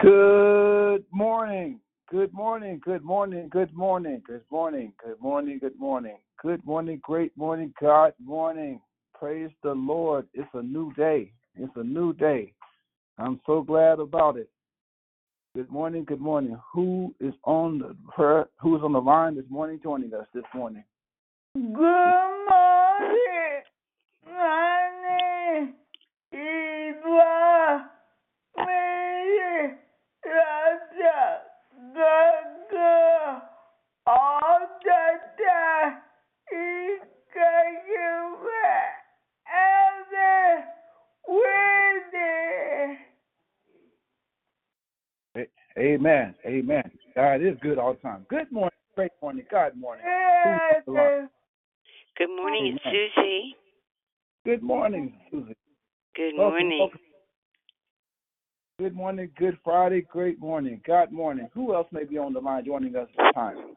Good morning. Good morning. Good morning. Good morning. Good morning. Good morning. Good morning. Good morning. Great morning. God morning. Praise the Lord. It's a new day. It's a new day. I'm so glad about it. Good morning. Good morning. Who is on the? Who's on the line this morning? Joining us this morning. Good Amen. Amen. God is good all the time. Good morning. Great morning. God morning. Who's on? Yes. Good morning, Amen. Susie. Good morning, Susie. Good Welcome, morning. welcome. Good morning. Good Friday. Great morning. God morning. Who else may be on the line joining us this time?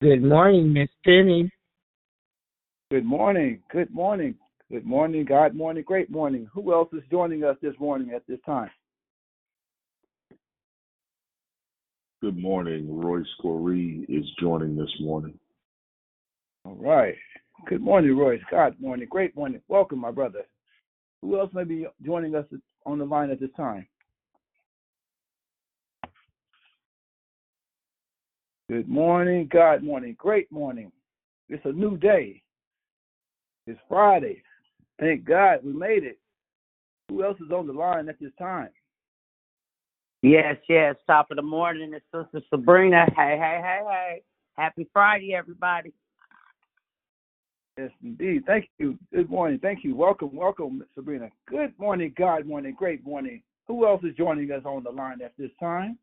Good morning, Miss Penny. Good morning. Good morning. Good morning. God morning. Great morning. Who else is joining us this morning at this time? Good morning. Royce Goree is joining this morning. All right. Good morning, Royce. God morning. Great morning. Welcome, my brother. Who else may be joining us on the line at this time? Good morning. God morning. Great morning. It's a new day. It's Friday. Thank God we made it. Who else is on the line at this time? Yes, yes. Top of the morning, it's Sister Sabrina. Hey, hey, hey, hey. Happy Friday, everybody. Yes, indeed. Thank you. Good morning. Thank you. Welcome, welcome, Sabrina. Good morning, God morning. Great morning. Who else is joining us on the line at this time?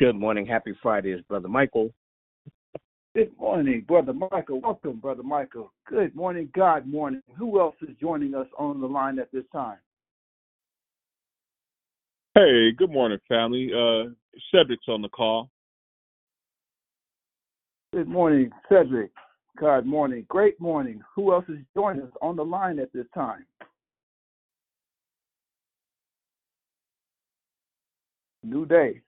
Good morning. Happy Friday, it's Brother Michael. Good morning, Brother Michael. Welcome, Brother Michael. Good morning, God morning. Who else is joining us on the line at this time? Hey, good morning, family. Uh, Cedric's on the call. Good morning, Cedric. God morning. Great morning. Who else is joining us on the line at this time? New day.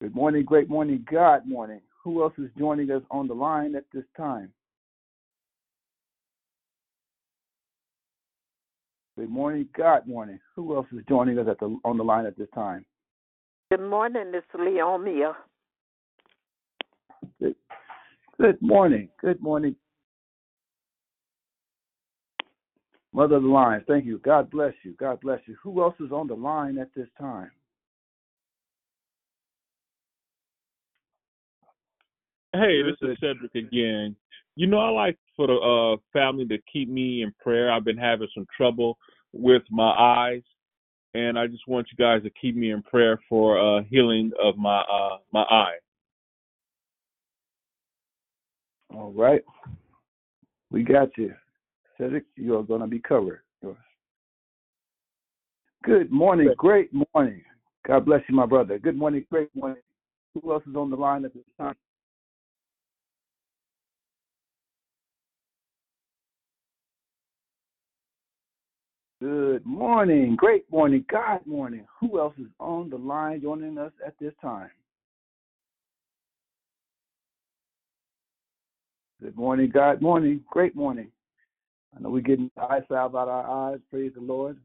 Good morning, great morning, God morning. Who else is joining us on the line at this time? Good morning, God morning. Who else is joining us at the on the line at this time? Good morning, it's Leomia. Good, good morning. Good morning. Mother of the line, thank you. God bless you. God bless you. Who else is on the line at this time? Hey, this is Cedric again. You know, I like for the uh, family to keep me in prayer. I've been having some trouble with my eyes, and I just want you guys to keep me in prayer for uh, healing of my uh, my eye. All right. We got you. Cedric, you are going to be covered. Good morning. Great morning. God bless you, my brother. Good morning. Great morning. Who else is on the line at this time? Good morning. Great morning. God morning. Who else is on the line joining us at this time? Good morning. God morning. Great morning. I know we're getting eye salve out of our eyes. Praise the Lord.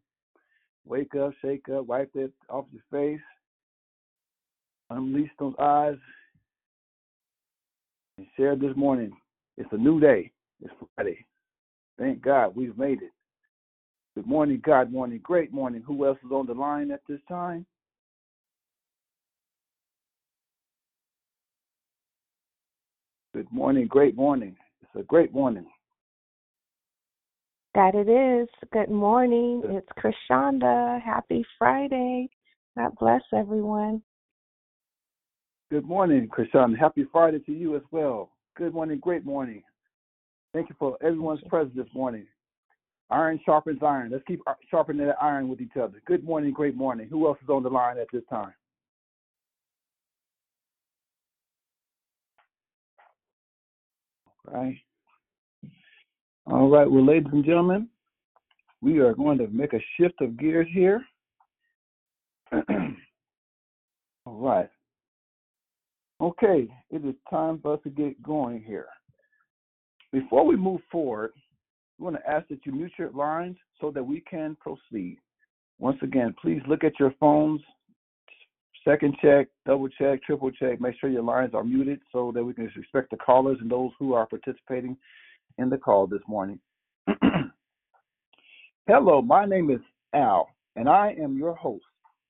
Wake up, shake up, wipe that off your face. Unleash those eyes. And share this morning. It's a new day. It's Friday. Thank God we've made it. Good morning, God morning. Great morning. Who else is on the line at this time? Good morning. Great morning. It's a great morning. That it is. Good morning. It's Krishanda. Happy Friday. God bless everyone. Good morning, Krishan. Happy Friday to you as well. Good morning, great morning. Thank you for everyone's presence this morning. Iron sharpens iron. Let's keep uh, sharpening that iron with each other. Good morning, great morning. Who else is on the line at this time? All right. All right. Well, ladies and gentlemen, we are going to make a shift of gears here. All right. Okay, it is time for us to get going here. Before we move forward, we want to ask that you mute your lines so that we can proceed. Once again, please look at your phones, second check, double check, triple check. Make sure your lines are muted so that we can respect the callers and those who are participating in the call this morning. Hello, my name is Al, and I am your host.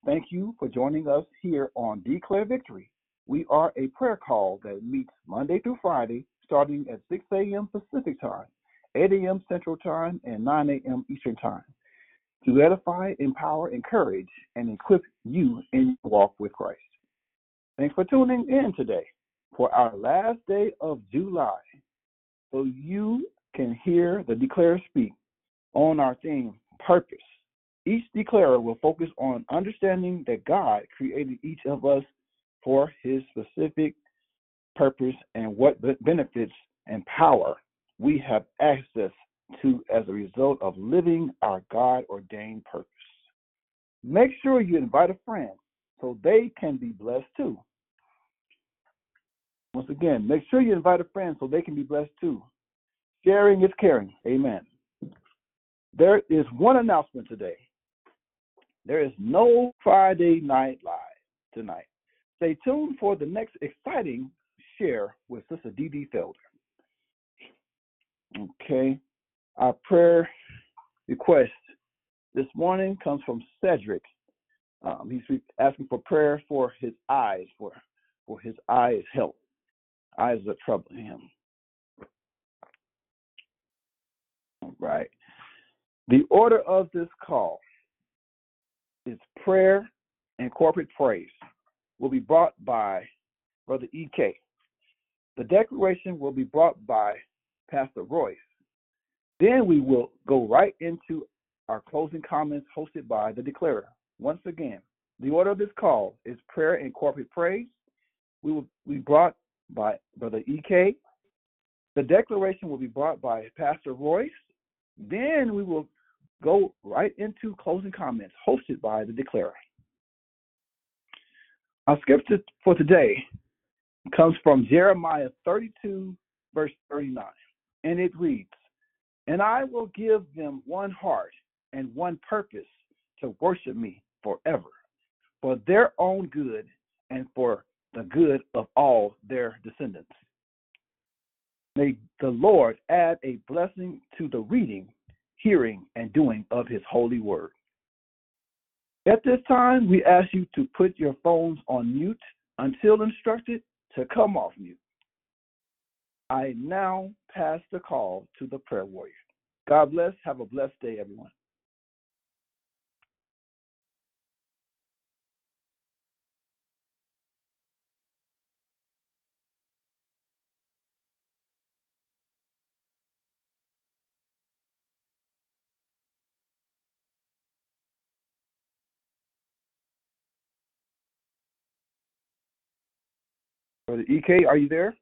Thank you for joining us here on Declare Victory. We are a prayer call that meets Monday through Friday, starting at 6 a.m. Pacific Time, 8 a.m. Central Time, and 9 a.m. Eastern Time to edify, empower, encourage, and equip you in your walk with Christ. Thanks for tuning in today for our last day of July so you can hear the declarer speak on our theme, purpose. Each declarer will focus on understanding that God created each of us for his specific purpose and what benefits and power we have access to as a result of living our God ordained purpose. Make sure you invite a friend so they can be blessed too. Once again, make sure you invite a friend so they can be blessed too. Sharing is caring. Amen. There is one announcement today. There is no Friday Night Live tonight. Stay tuned for the next exciting share with Sister Dee Dee Felder. Okay. Our prayer request this morning comes from Cedric. Um, he's asking for prayer for his eyes, for for his eyes' health. Eyes are troubling him. All right. The order of this call is prayer and corporate praise will be brought by Brother EK. The declaration will be brought by Pastor Royce. Then we will go right into our closing comments hosted by the declarer. Once again, the order of this call is prayer and corporate praise. We will be brought by Brother EK. The declaration will be brought by Pastor Royce. Then we will go right into closing comments hosted by the declarer. Our scripture for today comes from Jeremiah 32, verse 39, and it reads, And I will give them one heart and one purpose to worship me forever, for their own good and for the good of all their descendants. May the Lord add a blessing to the reading, hearing, and doing of his holy word. At this time, we ask you to put your phones on mute until instructed to come off mute. I now pass the call to the prayer warrior. God bless. Have a blessed day, everyone. Brother EK, are you there?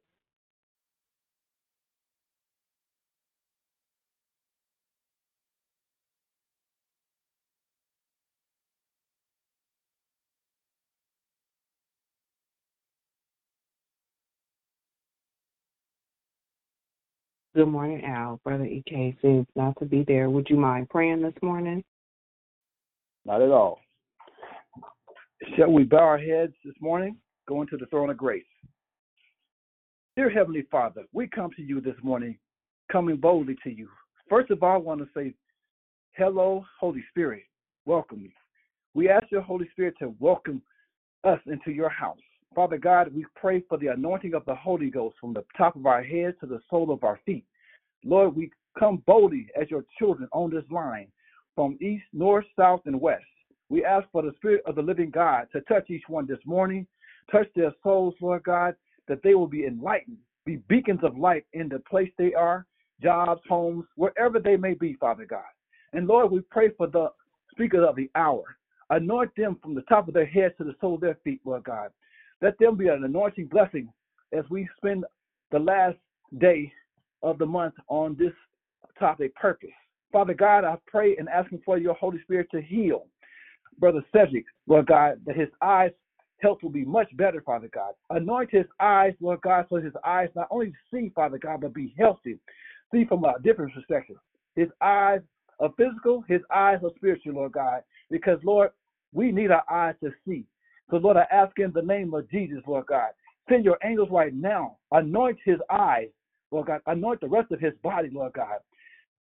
Good morning, Al. Brother EK seems not to be there. Would you mind praying this morning? Not at all. Shall we bow our heads this morning, going to the throne of grace? Dear Heavenly Father, we come to you this morning, coming boldly to you. First of all, I want to say, hello, Holy Spirit. Welcome. We ask your Holy Spirit to welcome us into your house. Father God, we pray for the anointing of the Holy Ghost from the top of our heads to the sole of our feet. Lord, we come boldly as your children on this line from east, north, south, and west. We ask for the Spirit of the living God to touch each one this morning, touch their souls, Lord God, that they will be enlightened, be beacons of light in the place they are, jobs, homes, wherever they may be, Father God. And Lord, we pray for the speakers of the hour. Anoint them from the top of their heads to the sole of their feet, Lord God. Let them be an anointing blessing as we spend the last day of the month on this topic, purpose. Father God, I pray and asking for your Holy Spirit to heal Brother Cedric, Lord God, that his eyes health will be much better, Father God. Anoint his eyes, Lord God, so his eyes not only see, Father God, but be healthy. See from a different perspective. His eyes are physical, his eyes are spiritual, Lord God. Because, Lord, we need our eyes to see. So, Lord, I ask in the name of Jesus, Lord God, send your angels right now. Anoint his eyes, Lord God. Anoint the rest of his body, Lord God.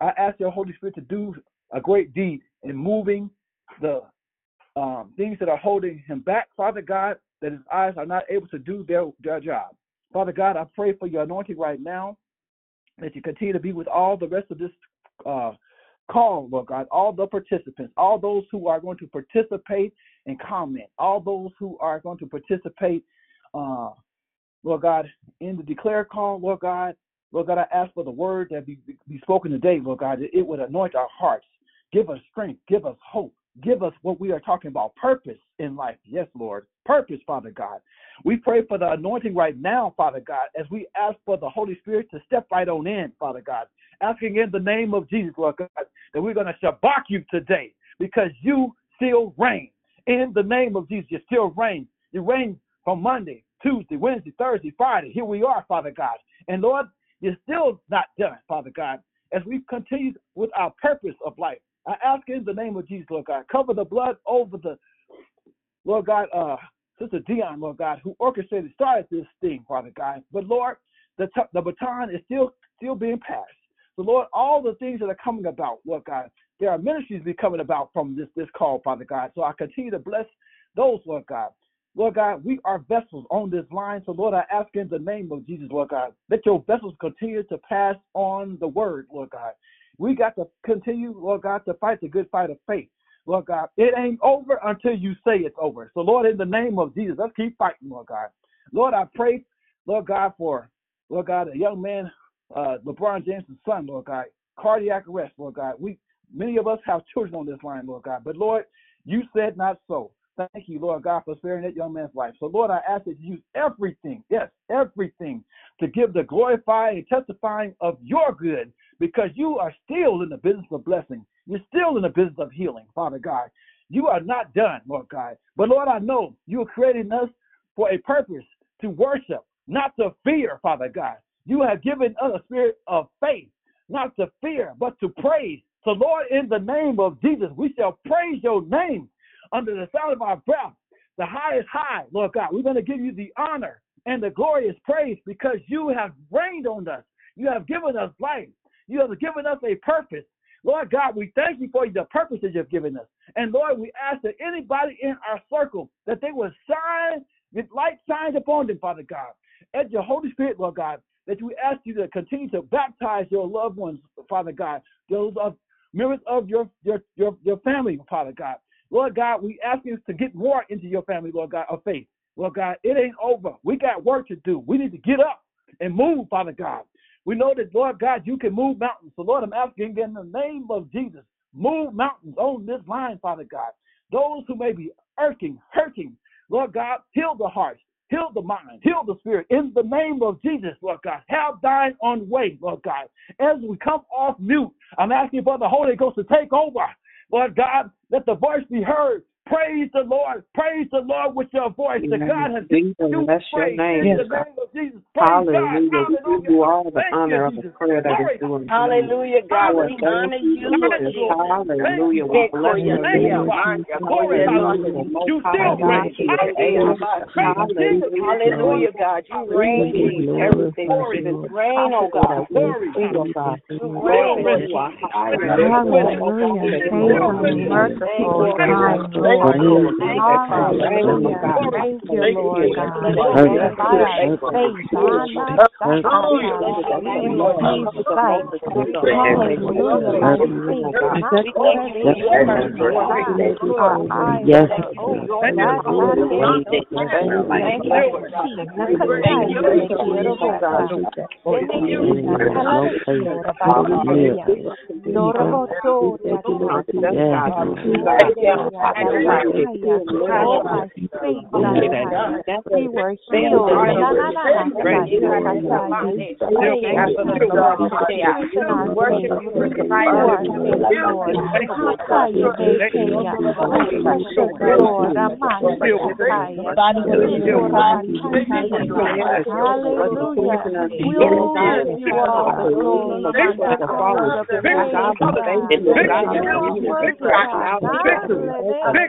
I ask your Holy Spirit to do a great deed in moving the um, things that are holding him back, Father God, that his eyes are not able to do their, their job. Father God, I pray for your anointing right now, that you continue to be with all the rest of this uh, call, Lord God, all the participants, all those who are going to participate and comment, all those who are going to participate, uh, Lord God, in the declare call, Lord God. Lord God, I ask for the word that be, be spoken today, Lord God, it would anoint our hearts, give us strength, give us hope, give us what we are talking about purpose in life. Yes, Lord. Purpose, Father God. We pray for the anointing right now, Father God, as we ask for the Holy Spirit to step right on in, Father God. Asking in the name of Jesus, Lord God, that we're going to shabach you today because you still reign. In the name of Jesus, you still reign. You reign from Monday, Tuesday, Wednesday, Thursday, Friday. Here we are, Father God. And Lord, you're still not done, Father God, as we continue with our purpose of life. I ask in the name of Jesus, Lord God, cover the blood over the, Lord God, uh, Sister Dion, Lord God, who orchestrated, started this thing, Father God. But Lord, the, t- the baton is still still being passed. So Lord, all the things that are coming about, Lord God, there are ministries be coming about from this this call, Father God. So I continue to bless those, Lord God. Lord God, we are vessels on this line. So, Lord, I ask in the name of Jesus, Lord God, that your vessels continue to pass on the word, Lord God. We got to continue, Lord God, to fight the good fight of faith. Lord God, it ain't over until you say it's over. So, Lord, in the name of Jesus, let's keep fighting, Lord God. Lord, I pray, Lord God, for, Lord God, a young man, uh, LeBron James' son, Lord God, cardiac arrest, Lord God. We many of us have children on this line, Lord God. But Lord, you said not so. Thank you, Lord God, for sparing that young man's life. So, Lord, I ask that you use everything, yes, everything, to give the glorifying and testifying of your good because you are still in the business of blessing. You're still in the business of healing, Father God. You are not done, Lord God. But Lord, I know you are creating us for a purpose to worship, not to fear, Father God. You have given us a spirit of faith, not to fear, but to praise. So, Lord, in the name of Jesus, we shall praise your name under the sound of our breath. The highest high, Lord God. We're going to give you the honor and the glorious praise because you have reigned on us. You have given us life. You have given us a purpose. Lord God, we thank you for the purposes you've given us. And Lord, we ask that anybody in our circle that they will shine with light shines upon them, Father God. As your Holy Spirit, Lord God, that we ask you to continue to baptize your loved ones, Father God, those of members of your your your, your family, Father God. Lord God, we ask you to get more into your family, Lord God, of faith. Lord God, it ain't over. We got work to do. We need to get up and move, Father God. We know that, Lord God, you can move mountains. So, Lord, I'm asking in the name of Jesus, move mountains on this line, Father God. Those who may be irking, hurting, Lord God, heal the hearts, heal the mind, heal the spirit. In the name of Jesus, Lord God, have thine own way, Lord God. As we come off mute, I'm asking for the Holy Ghost to take over. Lord God, let the voice be heard Praise the Lord. Praise the Lord with your voice. The God has Jesus, bless your praise name. in the name of Jesus. Praise Hallelujah. God. We give you all the Thank honor you, of the prayer that Glory. is due. Hallelujah, God. We honor you, Lord Thank you, Jesus. Lord. Hallelujah. We Thank you. bless your name. Father. Hallelujah. Glory, Hallelujah. hallelujah. The most You high still God reign. to the Hallelujah. end. Praise Jesus. Hallelujah, God. You reign, We give you everything Glory. that is Reign, oh God. Glory. see, God. You Still reign, Lord reign. You are Jesus. higher Still than reign. oh God, Hallelujah. that you Faithful are and reign. God. Thank merciful you, Glory to kind, God. Thank Lord. Thank you, you Father. reign, oh Hallelujah. God. Glory. Thank you, Thank you, Lord God. Lord, Glory. bless By your our faithful faith, children. Hallelujah. Bless your name, in Lord. Lord, Jesus' cover the sight. office We of thank you, they Jesus. release Hallelujah. the By children, faith, oh God. not We thank because you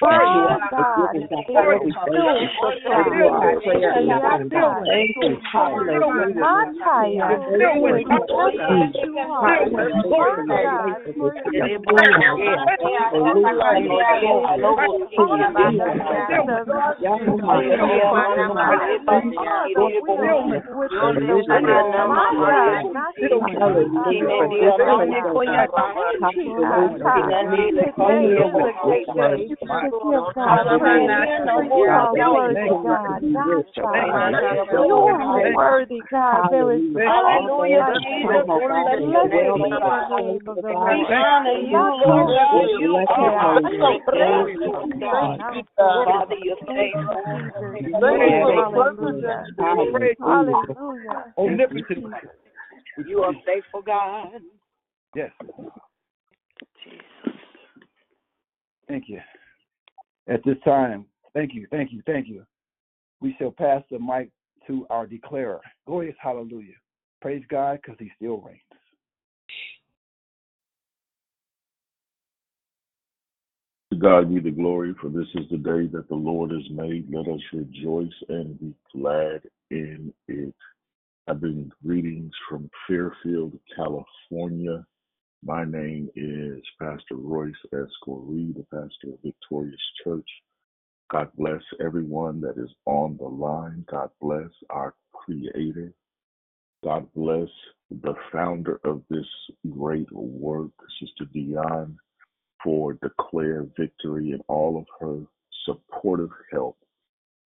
your see, mercy, but Lord. Everything God, they do, our oh God. Eyes We are thank you for open. your Thank you. grace, Lord. Rasande Thank you, Robosia. Thank Jesus. you, Still Lord. reign. Nakatai Bless Still your reign. name, oh God. Robosia. Oh, yeah. Indi Nakalarisia Robosia. Dorobosoria Thank you, Lord. Robosia. God. God, By We worthy, God. There is Hallelujah, Jesus. Blessed be the name of the Lord. We honor you, Lord You are so blessed. Father, you're faithful. Hallelujah. Omnipotent. You are faithful, God. Yes. Jesus. Thank you. At this time, thank you, thank you, thank you. We shall pass the mic to our declarer. Glorious hallelujah. Praise God because he still reigns. To God be the glory, for this is the day that the Lord has made. Let us rejoice and be glad in it. I bring greetings from Fairfield, California. My name is Pastor Royce Escoree, the pastor of Victorious Church. God bless everyone that is on the line. God bless our Creator. God bless the founder of this great work, Sister Dion, for Declare Victory and all of her supportive help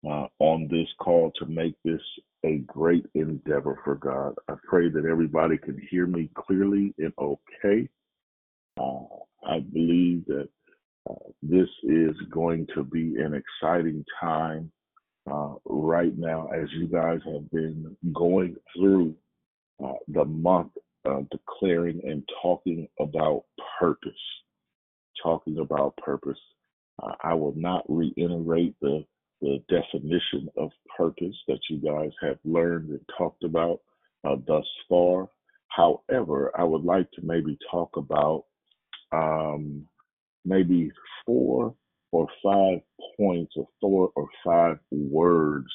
uh, on this call to make this a great endeavor for God. I pray that everybody can hear me clearly and okay. Uh, I believe that uh, this is going to be an exciting time uh, right now as you guys have been going through uh, the month of declaring and talking about purpose. Talking about purpose. Uh, I will not reiterate the the definition of purpose that you guys have learned and talked about uh, thus far. However, I would like to maybe talk about um, maybe four or five points or four or five words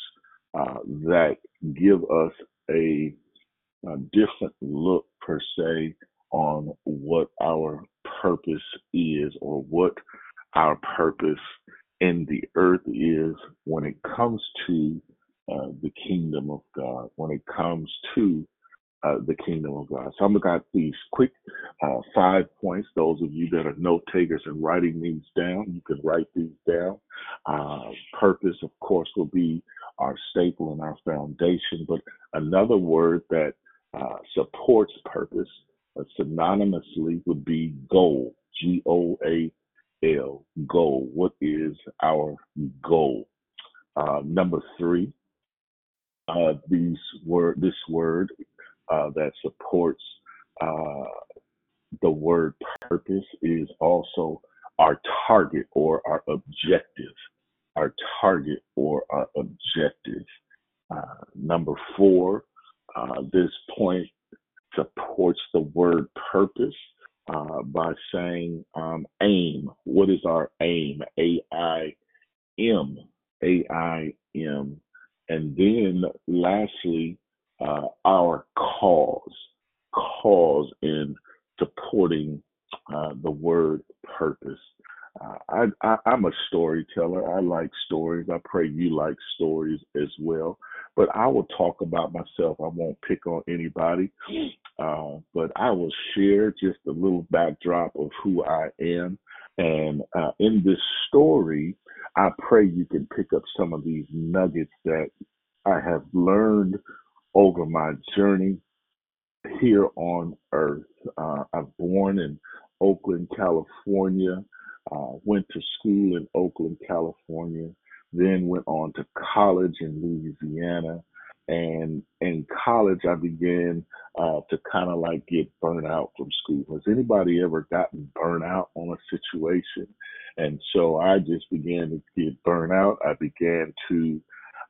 uh, that give us a, a different look per se on what our purpose is or what our purpose in the earth is when it comes to uh, the kingdom of God, when it comes to uh, the kingdom of God. So I'm going to got these quick uh, five points. Those of you that are note takers and writing these down, you can write these down. Uh, purpose, of course, will be our staple and our foundation. But another word that uh, supports purpose uh, synonymously would be goal. G O A L. Goal. What is our goal? Uh, number three, uh, these word this word uh, that supports uh, the word purpose is also our target or our objective. Our target or our objective. Uh, number four, uh, this point supports the word purpose uh, by saying um, aim. What is our aim? A I M. A I M. And then lastly, uh, our cause, cause in supporting uh, the word purpose. Uh, I, I, I'm a storyteller. I like stories. I pray you like stories as well. But I will talk about myself. I won't pick on anybody. Uh, but I will share just a little backdrop of who I am And uh, in this story, I pray you can pick up some of these nuggets that I have learned over my journey here on earth. Uh, I was born in Oakland, California, uh, went to school in Oakland, California, then went on to college in Louisiana. And in college, I began uh, to kind of like get burnt out from school. Has anybody ever gotten burnt out on a situation? And so I just began to get burnt out. I began to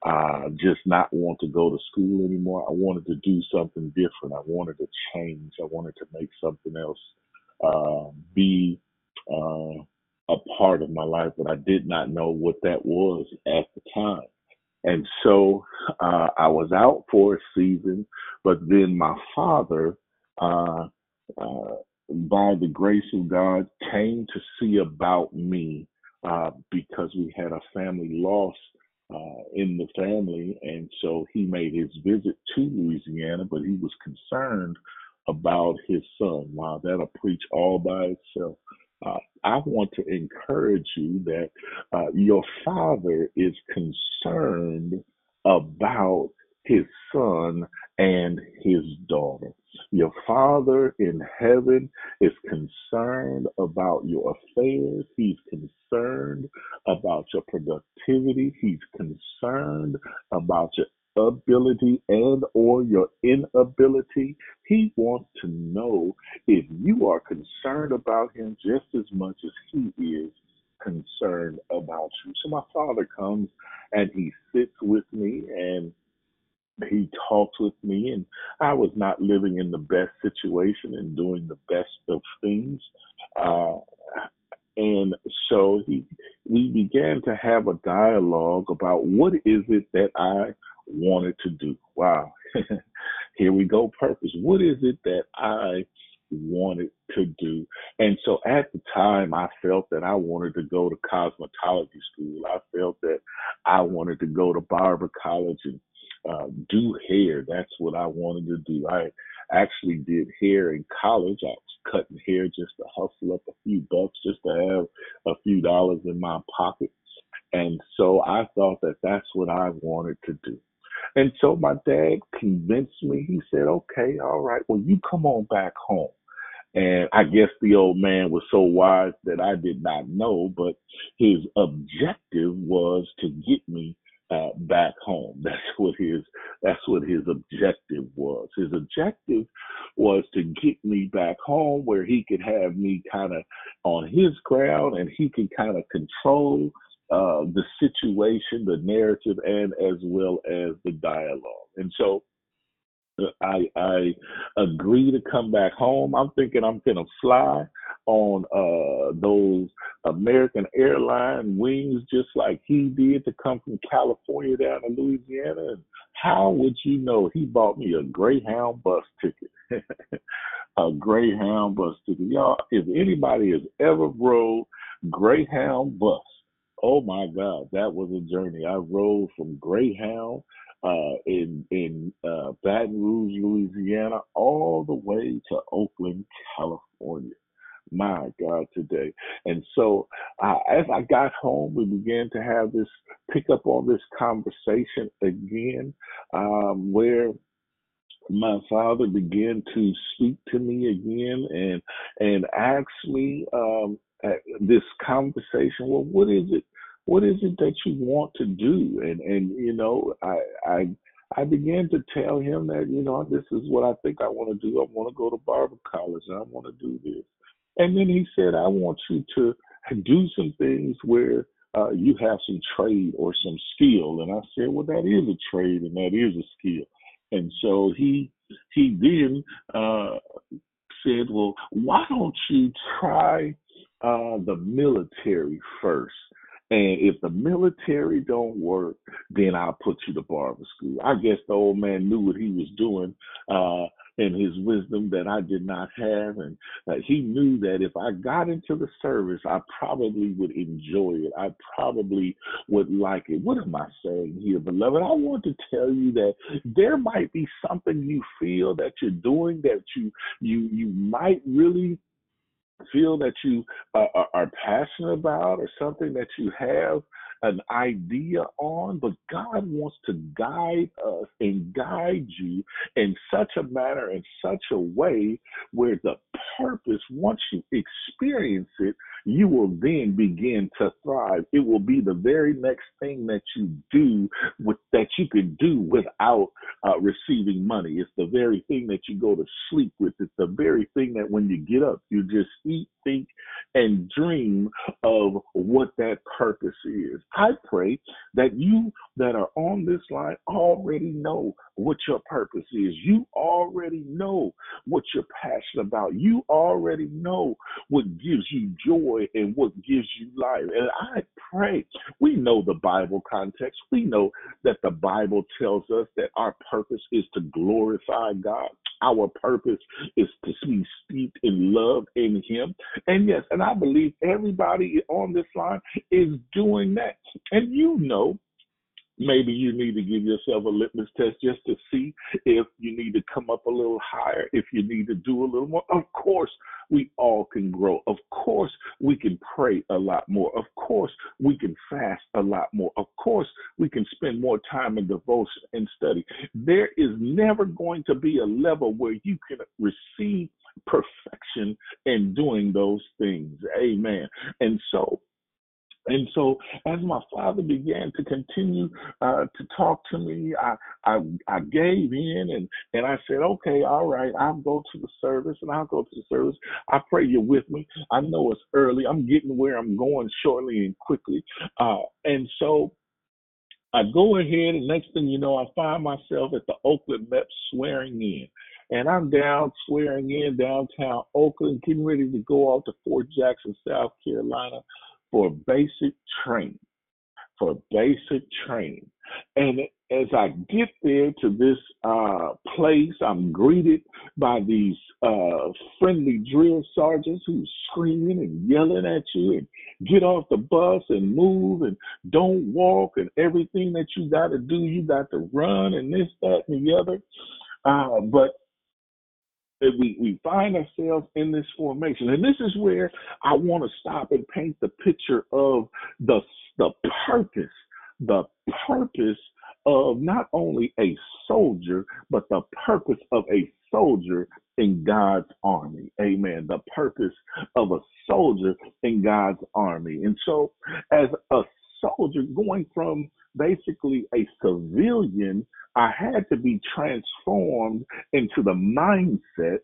uh, just not want to go to school anymore. I wanted to do something different. I wanted to change. I wanted to make something else uh, be uh, a part of my life, but I did not know what that was at the time. And so uh, I was out for a season, but then my father, uh, uh, by the grace of God, came to see about me uh, because we had a family loss uh, in the family. And so he made his visit to Louisiana, but he was concerned about his son. Wow, that'll preach all by itself. Uh, I want to encourage you that uh, your father is concerned about his son and his daughter. Your Father in heaven is concerned about your affairs. He's concerned about your productivity. He's concerned about your ability and or your inability. He wants to know if you are concerned about him just as much as he is concerned about you. So my father comes and he sits with me and he talked with me and I was not living in the best situation and doing the best of things. Uh, and so he, we began to have a dialogue about what is it that I wanted to do. Wow. Here we go, purpose. What is it that I wanted to do? And so at the time, I felt that I wanted to go to cosmetology school. I felt that I wanted to go to barber college and uh, do hair. That's what I wanted to do. I actually did hair in college. I was cutting hair just to hustle up a few bucks, just to have a few dollars in my pocket. And so I thought that that's what I wanted to do. And so my dad convinced me. He said, okay, all right, well, you come on back home. And I guess the old man was so wise that I did not know, but his objective was to get me uh, back home. That's what his that's what his objective was. His objective was to get me back home where he could have me kind of on his ground and he could kind of control uh, the situation, the narrative, and as well as the dialogue. And so I I agree to come back home. I'm thinking I'm gonna fly on uh those American airline wings just like he did to come from California down to Louisiana. And how would you know he bought me a Greyhound bus ticket? a Greyhound bus ticket. Y'all, if anybody has ever rode Greyhound bus, oh my God, that was a journey. I rode from Greyhound uh, in in uh, Baton Rouge, Louisiana, all the way to Oakland, California. My God, today. And so, uh, as I got home, we began to have this pick up on this conversation again, um, where my father began to speak to me again and and ask me um, this conversation. Well, what is it what is it that you want to do? And and you know, I I I began to tell him that you know this is what I think I want to do. I want to go to barber college and I want to do this. And then he said, I want you to do some things where uh, you have some trade or some skill. And I said, well, that is a trade and that is a skill. And so he he then uh, said, well, why don't you try uh, the military first? And if the military don't work, then I'll put you to barber school. I guess the old man knew what he was doing uh, in his wisdom that I did not have. And uh, he knew that if I got into the service, I probably would enjoy it. I probably would like it. What am I saying here, beloved? I want to tell you that there might be something you feel that you're doing that you you you might really feel that you uh, are are passionate about or something that you have an idea on, but God wants to guide us and guide you in such a manner, in such a way where the purpose, once you experience it, you will then begin to thrive. It will be the very next thing that you do with that you can do without uh, receiving money. It's the very thing that you go to sleep with. It's the very thing that when you get up, you just eat, think, and dream of what that purpose is. I pray that you that are on this line already know what your purpose is. You already know what you're passionate about. You already know what gives you joy and what gives you life. And I pray, we know the Bible context. We know that the Bible tells us that our purpose is to glorify God. Our purpose is to be steeped in love in Him. And yes, and I believe everybody on this line is doing that. And you know, maybe you need to give yourself a litmus test just to see if you need to come up a little higher, if you need to do a little more. Of course, we all can grow. Of course, we can pray a lot more. Of course, we can fast a lot more. Of course, we can spend more time in devotion and study. There is never going to be a level where you can receive perfection in doing those things. Amen. And so, and so, as my father began to continue uh, to talk to me, I, I I gave in and and I said, okay, all right, I'll go to the service and I'll go to the service. I pray you're with me. I know it's early. I'm getting where I'm going shortly and quickly. Uh, and so I go ahead, and next thing you know, I find myself at the Oakland Met swearing in. And I'm down swearing in downtown Oakland, getting ready to go out to Fort Jackson, South Carolina for basic training, for basic training. And as I get there to this uh, place, I'm greeted by these uh, friendly drill sergeants who's screaming and yelling at you and get off the bus and move and don't walk and everything that you got to do, you got to run and this, that, and the other. Uh, but we, we find ourselves in this formation. And this is where I want to stop and paint the picture of the, the purpose, the purpose of not only a soldier, but the purpose of a soldier in God's army. Amen. The purpose of a soldier in God's army. And so, as a soldier going from basically a civilian, I had to be transformed into the mindset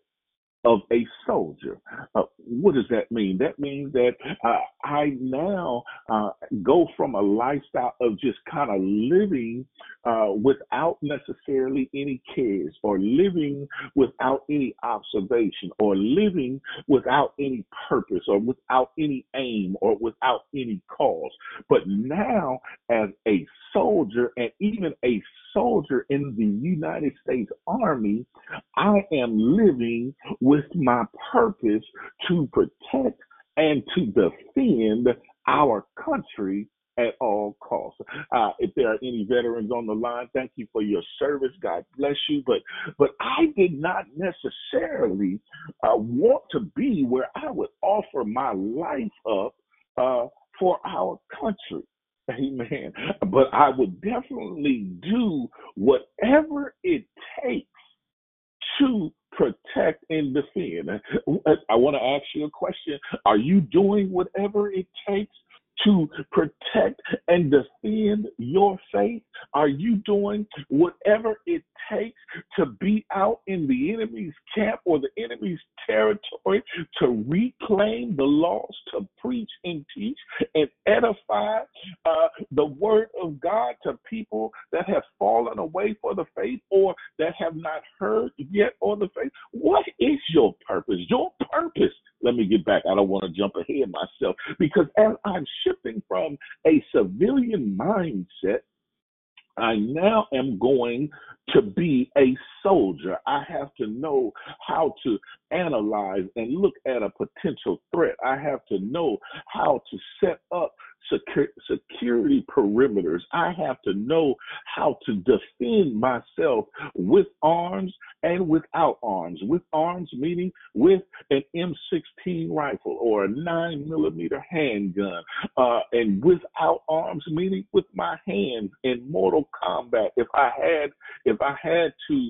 of a soldier. Uh, what does that mean? That means that uh, I now uh, go from a lifestyle of just kind of living uh, without necessarily any cares or living without any observation or living without any purpose or without any aim or without any cause. But now, as a soldier and even a soldier in the United States Army, I am living with my purpose to protect and to defend our country at all costs. Uh, if there are any veterans on the line, thank you for your service. God bless you. But but I did not necessarily uh, want to be where I would offer my life up uh, for our country. Amen. But I would definitely do whatever it takes to protect and defend. I want to ask you a question. Are you doing whatever it takes to protect and defend your faith? Are you doing whatever it takes to be out in the enemy's camp or the enemy's territory to reclaim the lost, to preach and teach and edify uh, the word of God to people that have fallen away for the faith or that have not heard yet on the faith? What is your purpose? Your purpose let me get back. I don't want to jump ahead myself because as I'm shifting from a civilian mindset I now am going to be a soldier. I have to know how to analyze and look at a potential threat. I have to know how to set up secu- security perimeters. I have to know how to defend myself with arms and without arms. With arms, meaning with an M16 rifle or a 9 millimeter handgun, uh, and without arms, meaning with my hands in mortal combat. If I had, if I had to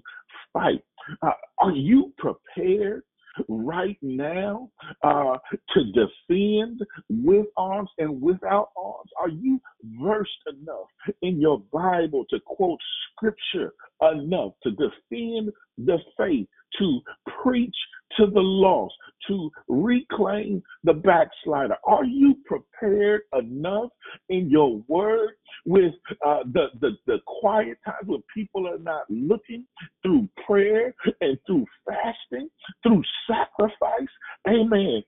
fight, uh, are you prepared? Right now uh, to defend with arms and without arms? Are you versed enough in your Bible to quote scripture enough to defend the faith, to preach to the lost, to reclaim the backslider? Are you prepared enough in your word with uh, the, the, the quiet times when people are not looking through prayer and through fasting, through sacrifice? Amen.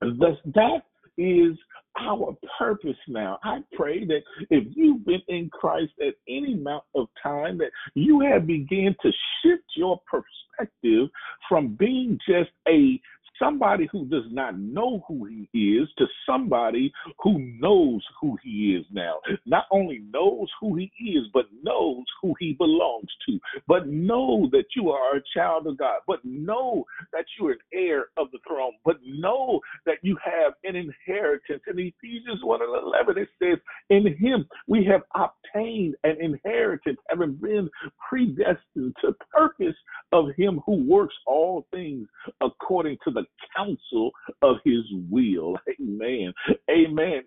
Thus, that is our purpose now. I pray that if you've been in Christ at any amount of time, that you have begun to shift your perspective from being just a somebody who does not know who he is to somebody who knows who he is now. Not only knows who he is, but knows who he belongs to. But know that you are a child of God. But know that you're an heir of the throne. But know that you have an inheritance. In Ephesians 1 and 11, it says, In him we have obtained an inheritance, having been predestined to purpose of him who works all things according to the counsel of his will. Amen. Amen.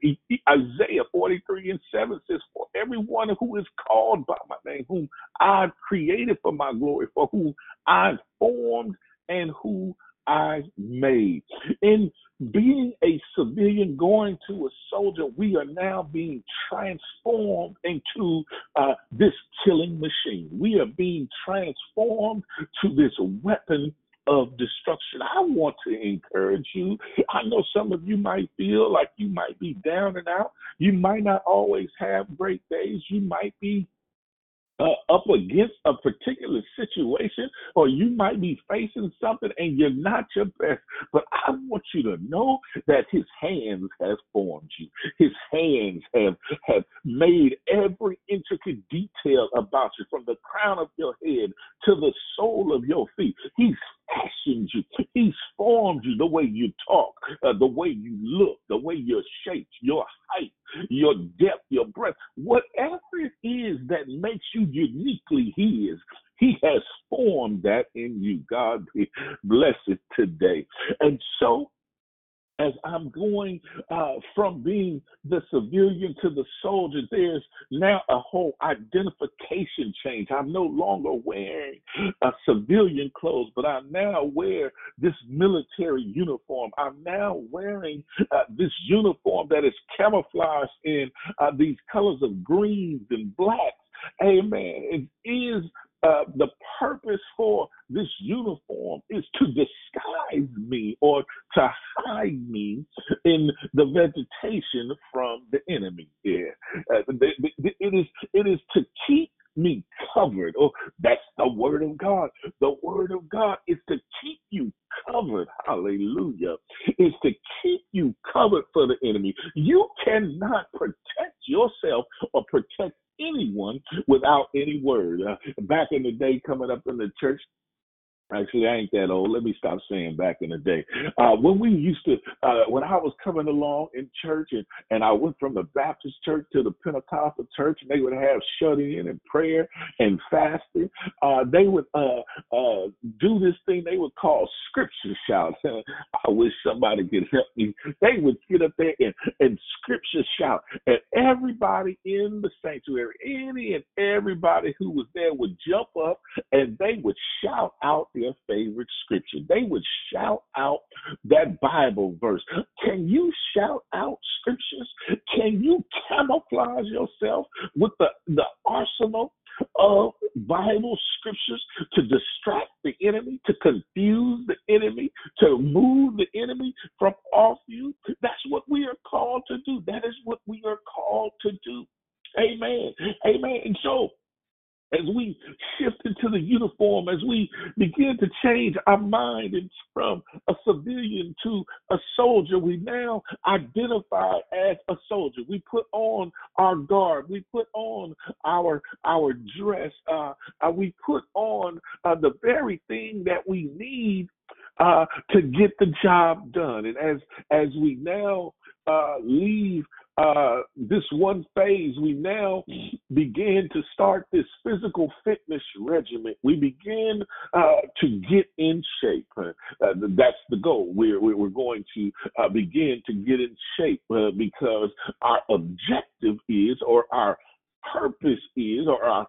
Isaiah 43 and 7 says, For everyone who is called by my name, whom I've created for my glory, for whom I've formed and who I made. In being a civilian going to a soldier, we are now being transformed into uh, this killing machine. We are being transformed to this weapon of destruction. I want to encourage you. I know some of you might feel like you might be down and out. You might not always have great days. You might be uh, up against a particular situation, or you might be facing something and you're not your best. But I want you to know that His hands have formed you. His hands have have made every intricate detail about you, from the crown of your head to the sole of your feet. He's fashioned you. He's formed you the way you talk, uh, the way you look, the way you're shaped, your height, your depth, your breadth, whatever it is that makes you uniquely His. He has formed that in you. God be blessed today. And so as I'm going uh, from being the civilian to the soldier, there's now a whole identification change. I'm no longer wearing a civilian clothes, but I now wear this military uniform. I'm now wearing uh, this uniform that is camouflaged in uh, these colors of greens and blacks. Amen. It is uh, the purpose for this uniform is to disguise me or to hide me in the vegetation from the enemy. Yeah, uh, it is it is to keep me covered. Oh, that's the word of God. The word of God is to keep you covered. Hallelujah. Is to keep you covered for the enemy. You cannot protect yourself or protect anyone without any word. Uh, back in the day, coming up in the church, Actually, I ain't that old. Let me stop saying back in the day. Uh, when we used to, uh, when I was coming along in church and, and I went from the Baptist church to the Pentecostal church and they would have shut in and prayer and fasting, uh, they would uh, uh, do this thing they would call scripture shout. I wish somebody could help me. They would get up there and, and scripture shout. And everybody in the sanctuary, any and everybody who was there would jump up and they would shout out their favorite scripture. They would shout out that Bible verse. Can you shout out scriptures? Can you camouflage yourself with the, the arsenal of Bible scriptures to distract the enemy, to confuse the enemy, to move the enemy from off you. That's what we are called to do. That is what we are called to do. Amen. Amen. And so as we shift into the uniform, as we begin to change our mind from a civilian to a soldier, we now identify as a soldier. We put on our garb, we put on our our dress, uh, uh, we put on uh, the very thing that we need uh, to get the job done. And as as we now uh, leave uh, this one phase, we now begin to start this physical fitness regimen. We begin uh, to get in shape. Uh, that's the goal. We're, we're going to uh, begin to get in shape uh, because our objective is, or our purpose is, or our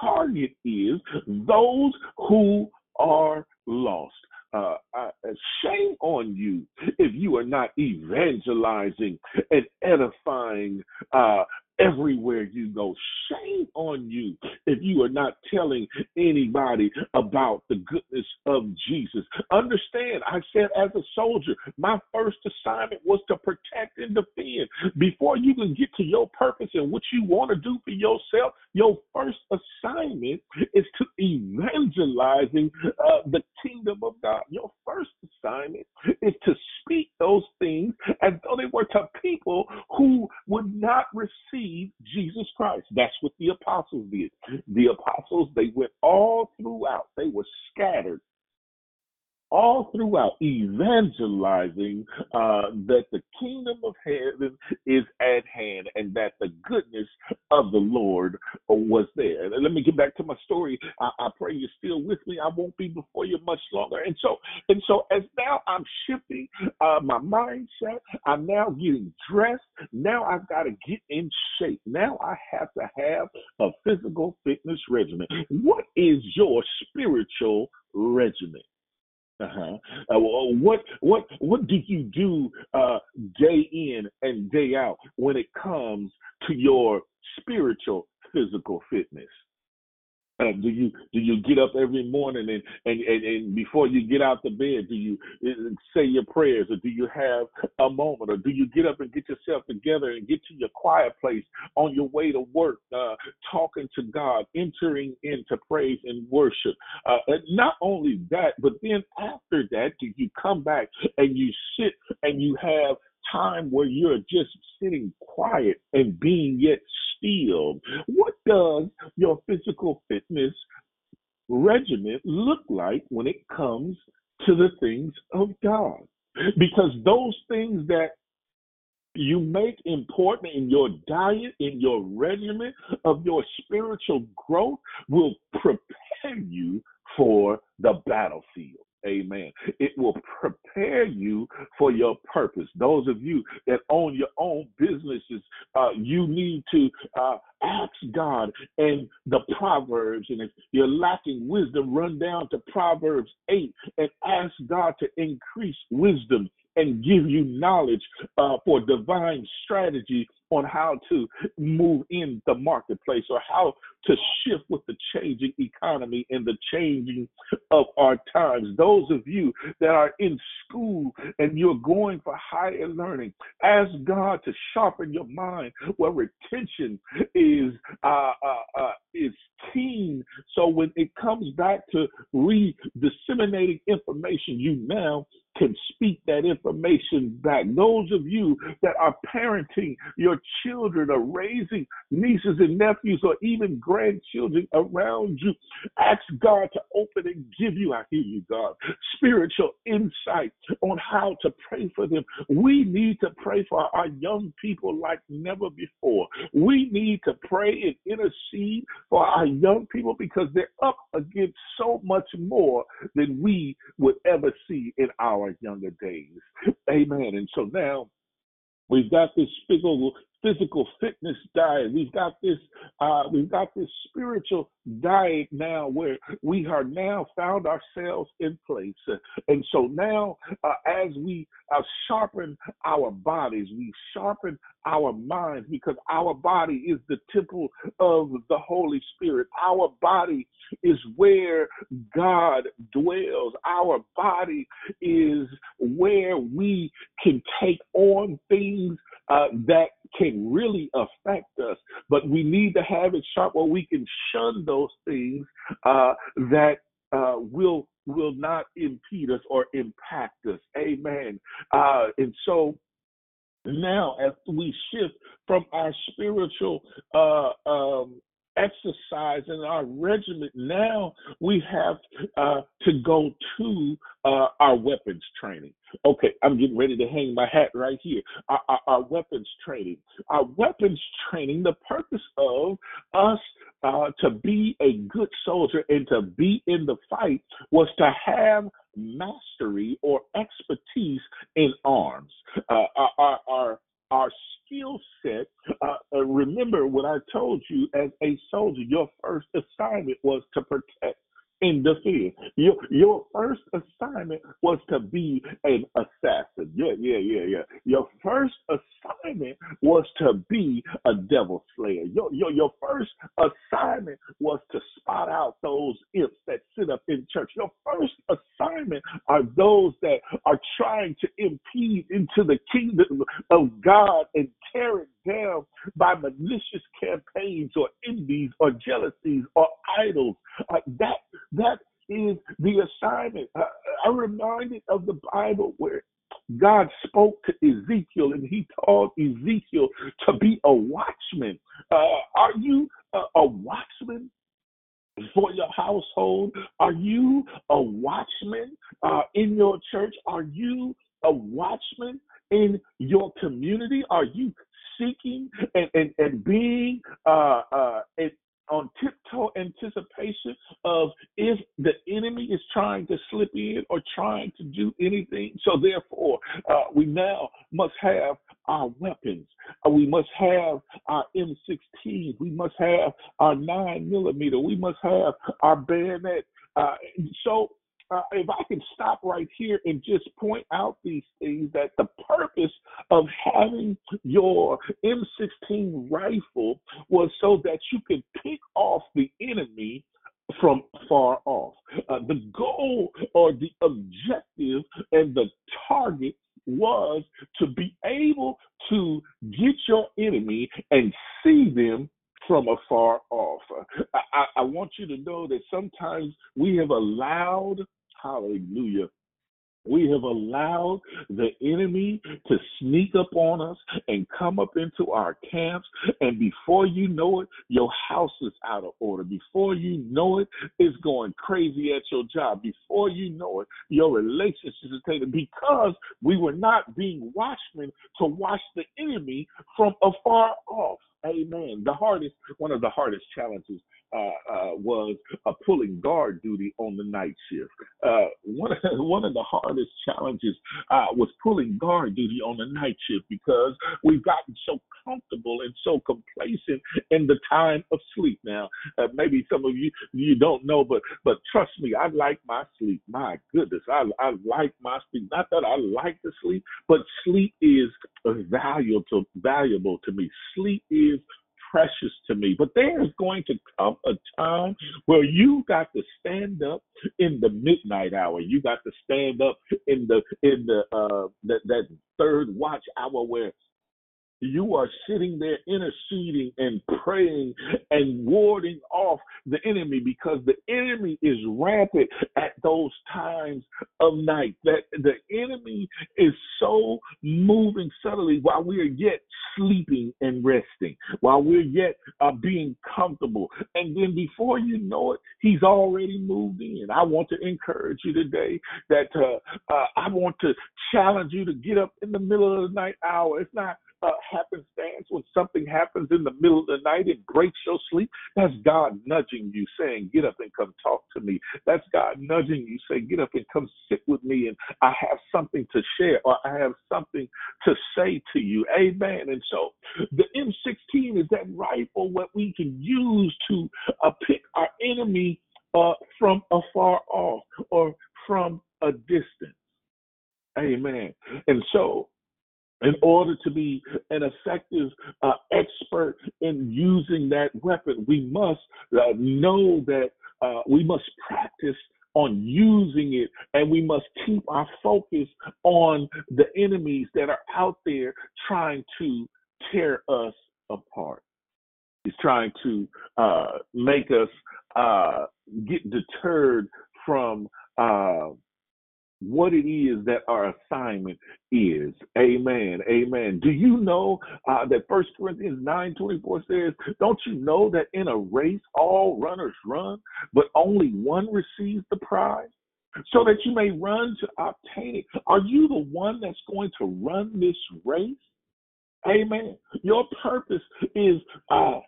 target is those who are lost uh, uh, shame on you if you are not evangelizing and edifying uh, everywhere you go. Shame on you if you are not telling anybody about the goodness of Jesus. Understand, I said as a soldier, my first assignment was to protect and defend. Before you can get to your purpose and what you want to do for yourself, your first assignment is to evangelizing uh, the kingdom of God. Your first assignment is to speak those things as though they were to people who would not receive Jesus Christ. That's what the apostles did. The apostles, they went all throughout, they were scattered all throughout evangelizing uh, that the kingdom of heaven is at hand and that the goodness of the Lord was there. And let me get back to my story. I, I pray you're still with me. I won't be before you much longer. And so, and so, as now I'm shifting uh, my mindset, I'm now getting dressed. Now I've got to get in shape. Now I have to have a physical fitness regimen. What is your spiritual regimen? Uh-huh. Uh, what what what do you do uh, day in and day out when it comes to your spiritual physical fitness? Uh, do you do you get up every morning and, and, and, and before you get out the bed, do you uh, say your prayers, or do you have a moment, or do you get up and get yourself together and get to your quiet place on your way to work, uh, talking to God, entering into praise and worship? Uh, and not only that, but then after that, do you come back and you sit and you have time where you're just sitting quiet and being yet still. What does your physical fitness regimen look like when it comes to the things of God? Because those things that you make important in your diet, in your regimen of your spiritual growth will prepare you for the battlefield. Amen. It will prepare you for your purpose. Those of you that own your own businesses, uh, you need to uh, ask God and the Proverbs. And if you're lacking wisdom, run down to Proverbs 8 and ask God to increase wisdom and give you knowledge uh, for divine strategy on how to move in the marketplace or how to shift with the changing economy and the changing of our times. Those of you that are in school and you're going for higher learning, ask God to sharpen your mind where retention is uh, uh, uh, is keen. So when it comes back to re-disseminating information, you now can speak that information back. Those of you that are parenting your children or raising nieces and nephews or even grandchildren around you, ask God to open and give you, I hear you, God, spiritual insight on how to pray for them. We need to pray for our young people like never before. We need to pray and intercede for our young people because they're up against so much more than we would ever see in our younger days. Amen. And so now we've got this physical physical fitness diet. We've got this uh, we've got this spiritual diet now where we are now found ourselves in place. And so now uh, as we uh, sharpen our bodies, we sharpen our minds because our body is the temple of the Holy Spirit. Our body is where God dwells. Our body is where we can take on things uh, that can really affect us. But we need to have it sharp where we can shun those things uh, that uh, will will not impede us or impact us. Amen. Uh, and so now, as we shift from our spiritual uh, um, exercise and our regiment, now we have uh, to go to uh, our weapons training. Okay, I'm getting ready to hang my hat right here. Our, our, our weapons training. Our weapons training, the purpose of us uh, to be a good soldier and to be in the fight was to have mastery or expertise in arms. Uh, our, our, our skill set. Uh, uh, remember what I told you as a soldier, your first assignment was to protect in the field. Your your first assignment was to be an assassin. Yeah, yeah, yeah, yeah. Your first assignment was to be a devil slayer. Your your your first assignment was to spot out those imps that sit up in church. Your first assignment are those that are trying to impede into the kingdom of God and tear it down by malicious campaigns or envies or jealousies or idols. Uh, that that is the assignment. Uh, I'm reminded of the Bible where God spoke to Ezekiel and he told Ezekiel to be a watchman. Uh, are you a, a watchman? For your household, are you a watchman uh, in your church? Are you a watchman in your community? Are you seeking and, and, and being uh, uh, on tiptoe anticipation of if the enemy is trying to slip in or trying to do anything. So therefore, uh, we now must have our weapons. Uh, we must have our M16. We must have our nine millimeter. We must have our bayonet. Uh, so uh, if I can stop right here and just point out these things, that the purpose of having your M16 rifle was so that you could pick off the enemy from far off. Uh, the goal or the objective and the target was to be able to get your enemy and see them from afar off. I, I, I want you to know that sometimes we have allowed, hallelujah, we have allowed the enemy to sneak up on us and come up into our camps. And before you know it, your house is out of order. Before you know it, it's going crazy at your job. Before you know it, your relationships is taken because we were not being watchmen to watch the enemy from afar off. Amen. The hardest, one of the hardest challenges was uh, pulling guard duty on the night shift. Uh, one, of, one of the hardest challenges uh, was pulling guard duty on the night shift because we've gotten so comfortable and so complacent in the time of sleep. Now, uh, maybe some of you you don't know, but but trust me, I like my sleep. My goodness, I I like my sleep. Not that I like to sleep, but sleep is valuable to valuable to me. Sleep is precious to me. But there's going to come a time where you got to stand up in the midnight hour. You got to stand up in the in the uh that that third watch hour where you are sitting there interceding and praying and warding off the enemy because the enemy is rampant at those times of night. That the enemy is so moving subtly while we are yet sleeping and resting, while we're yet uh, being comfortable. And then before you know it, he's already moved in. I want to encourage you today that uh, uh, I want to challenge you to get up in the middle of the night hour. It's not uh, happenstance when something happens in the middle of the night and breaks your sleep, that's God nudging you, saying, Get up and come talk to me. That's God nudging you, saying, Get up and come sit with me, and I have something to share, or I have something to say to you. Amen. And so the M16 is that rifle what we can use to uh, pick our enemy uh, from afar off or from a distance. Amen. And so in order to be an effective uh, expert in using that weapon, we must uh, know that uh, we must practice on using it and we must keep our focus on the enemies that are out there trying to tear us apart. He's trying to uh, make us uh, get deterred from uh, what it is that our assignment is. Amen. Amen. Do you know uh, that First Corinthians nine twenty four says, "Don't you know that in a race all runners run, but only one receives the prize?" So that you may run to obtain it. Are you the one that's going to run this race? Amen. Your purpose is uh,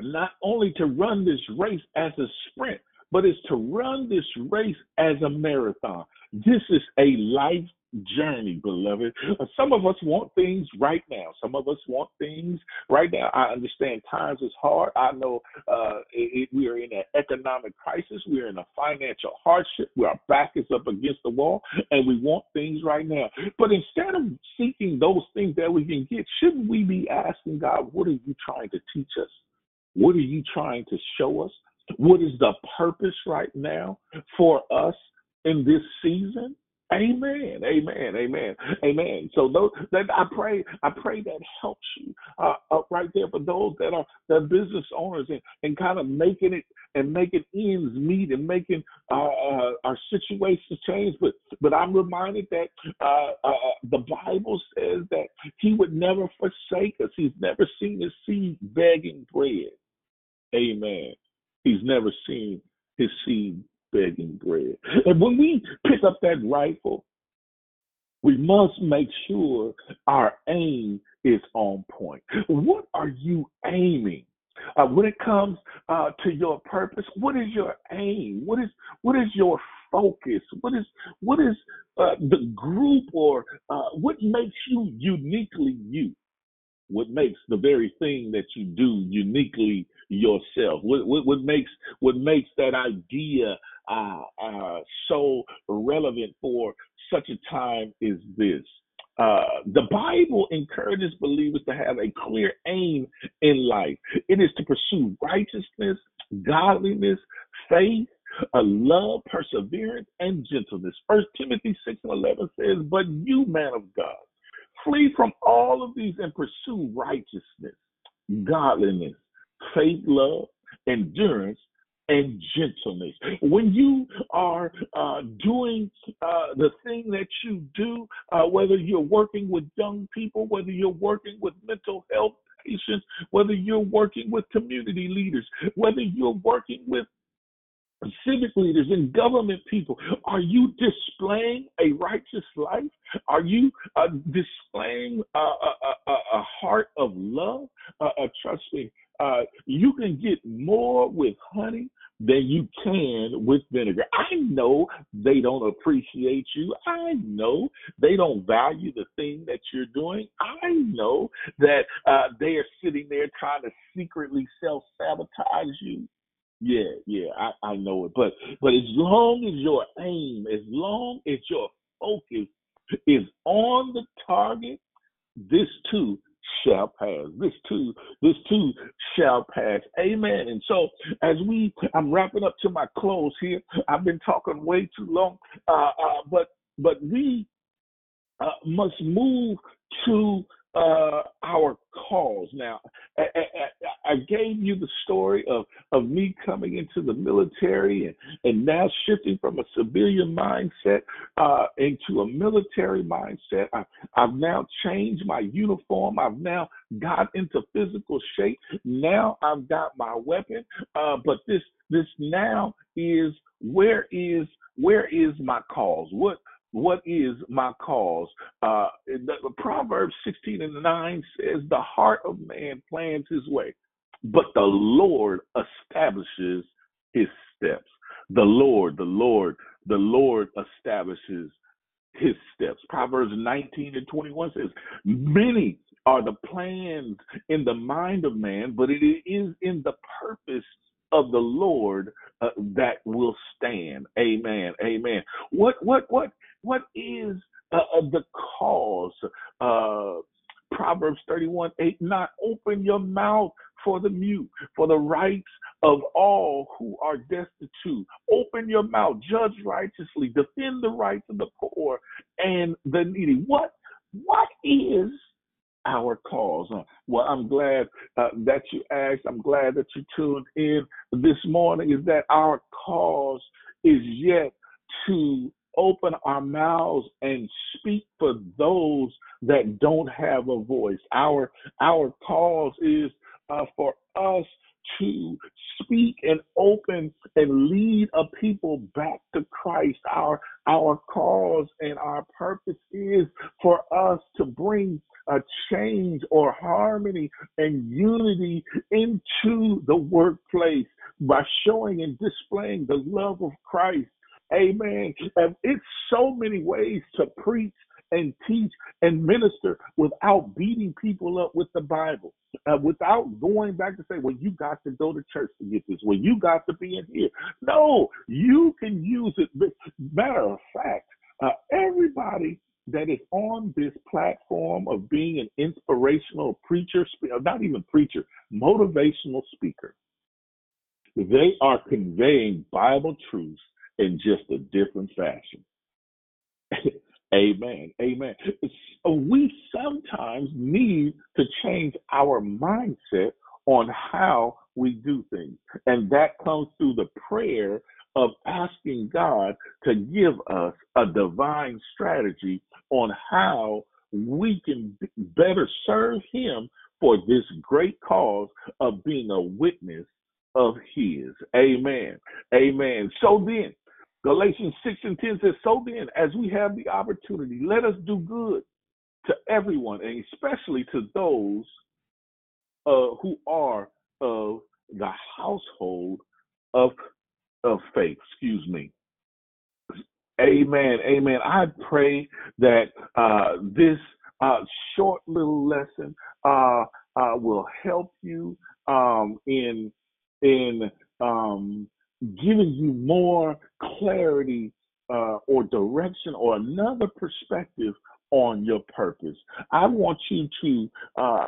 not only to run this race as a sprint, but it's to run this race as a marathon. This is a life journey, beloved. Uh, some of us want things right now. Some of us want things right now. I understand times is hard. I know uh, it, we are in an economic crisis. We are in a financial hardship our back is up against the wall and we want things right now. But instead of seeking those things that we can get, shouldn't we be asking God, what are you trying to teach us? What are you trying to show us? What is the purpose right now for us in this season? Amen. Amen. Amen. Amen. So those that I pray, I pray that helps you uh, uh, right there for those that are the business owners and, and kind of making it and making ends meet and making uh, uh, our situations change. But but I'm reminded that uh, uh, the Bible says that He would never forsake us. He's never seen his seed begging bread. Amen. He's never seen his seed begging bread. And when we pick up that rifle, we must make sure our aim is on point. What are you aiming? Uh, when it comes uh, to your purpose, what is your aim? What is what is your focus? What is what is uh, the group or uh, what makes you uniquely you? what makes the very thing that you do uniquely yourself what, what, what makes what makes that idea uh, uh, so relevant for such a time as this uh, the Bible encourages believers to have a clear aim in life. It is to pursue righteousness, godliness, faith, a love, perseverance, and gentleness. First Timothy 6 and 11 says, But you, man of God, Flee from all of these and pursue righteousness, godliness, faith, love, endurance, and gentleness. When you are uh, doing uh, the thing that you do, uh, whether you're working with young people, whether you're working with mental health patients, whether you're working with community leaders, whether you're working with civic leaders and government people, are you displaying a righteous life? Are you uh, displaying a, a, a, a, heart of love? Trust me, uh, you can get more with honey than you can with vinegar. I know they don't appreciate you. I know they don't value the thing that you're doing. I know that uh, they are sitting there trying to secretly self sabotage you. Yeah, yeah, I, I know it. But but as long as your aim, as long as your focus is on the target, this too shall pass. This too, this too shall pass. Amen. And so as we I'm wrapping up to my close here. I've been talking way too long. Uh, uh but but we uh, must move to uh, our cause. Now, I, I, I, gave you the story of, of me coming into the military and, and now shifting from a civilian mindset uh, into a military mindset. I, I've now changed my uniform. I've now got into physical shape. Now I've got my weapon. Uh, but this this now is where is where is my cause? What what is my cause? Uh, Proverbs 16 and 9 says, The heart of man plans his way, but the Lord establishes his steps. The Lord, the Lord, the Lord establishes his steps. Proverbs 19 and 21 says, Many are the plans in the mind of man, but it is in the purpose of the Lord uh, that will stand. Amen. Amen. What what what what is uh, uh the cause? Uh, Proverbs 31 8, not open your mouth for the mute, for the rights of all who are destitute. Open your mouth, judge righteously, defend the rights of the poor and the needy. What what is our cause? Uh, well, I'm glad uh, that you asked. I'm glad that you tuned in this morning. Is that our cause is yet to open our mouths and speak for those that don't have a voice. Our our cause is uh, for us to speak and open and lead a people back to Christ. Our our cause and our purpose is for us to bring a change or harmony and unity into the workplace by showing and displaying the love of Christ. Amen. And it's so many ways to preach and teach and minister without beating people up with the Bible, uh, without going back to say, well, you got to go to church to get this, well, you got to be in here. No, you can use it. Matter of fact, uh, everybody that is on this platform of being an inspirational preacher, uh, not even preacher, motivational speaker, they are conveying Bible truths in just a different fashion. Amen. Amen. We sometimes need to change our mindset on how we do things. And that comes through the prayer of asking God to give us a divine strategy on how we can better serve Him for this great cause of being a witness of His. Amen. Amen. So then, Galatians 6 and 10 says, So then, as we have the opportunity, let us do good to everyone, and especially to those uh, who are of the household of, of faith. Excuse me. Amen. Amen. I pray that uh, this uh, short little lesson uh, uh will help you um, in in um, giving you more clarity uh, or direction or another perspective on your purpose. I want you to uh,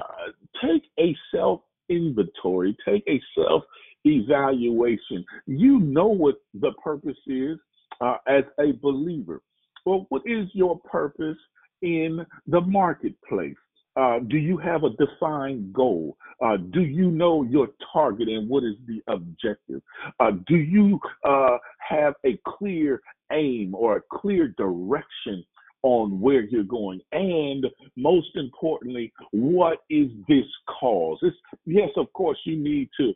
take a self inventory, take a self evaluation. You know what the purpose is uh, as a believer. Well, what is your purpose in the marketplace? Uh, do you have a defined goal? Uh, do you know your target and what is the objective? Uh, do you uh, have a clear aim or a clear direction on where you're going? And most importantly, what is this cause? It's, yes, of course, you need to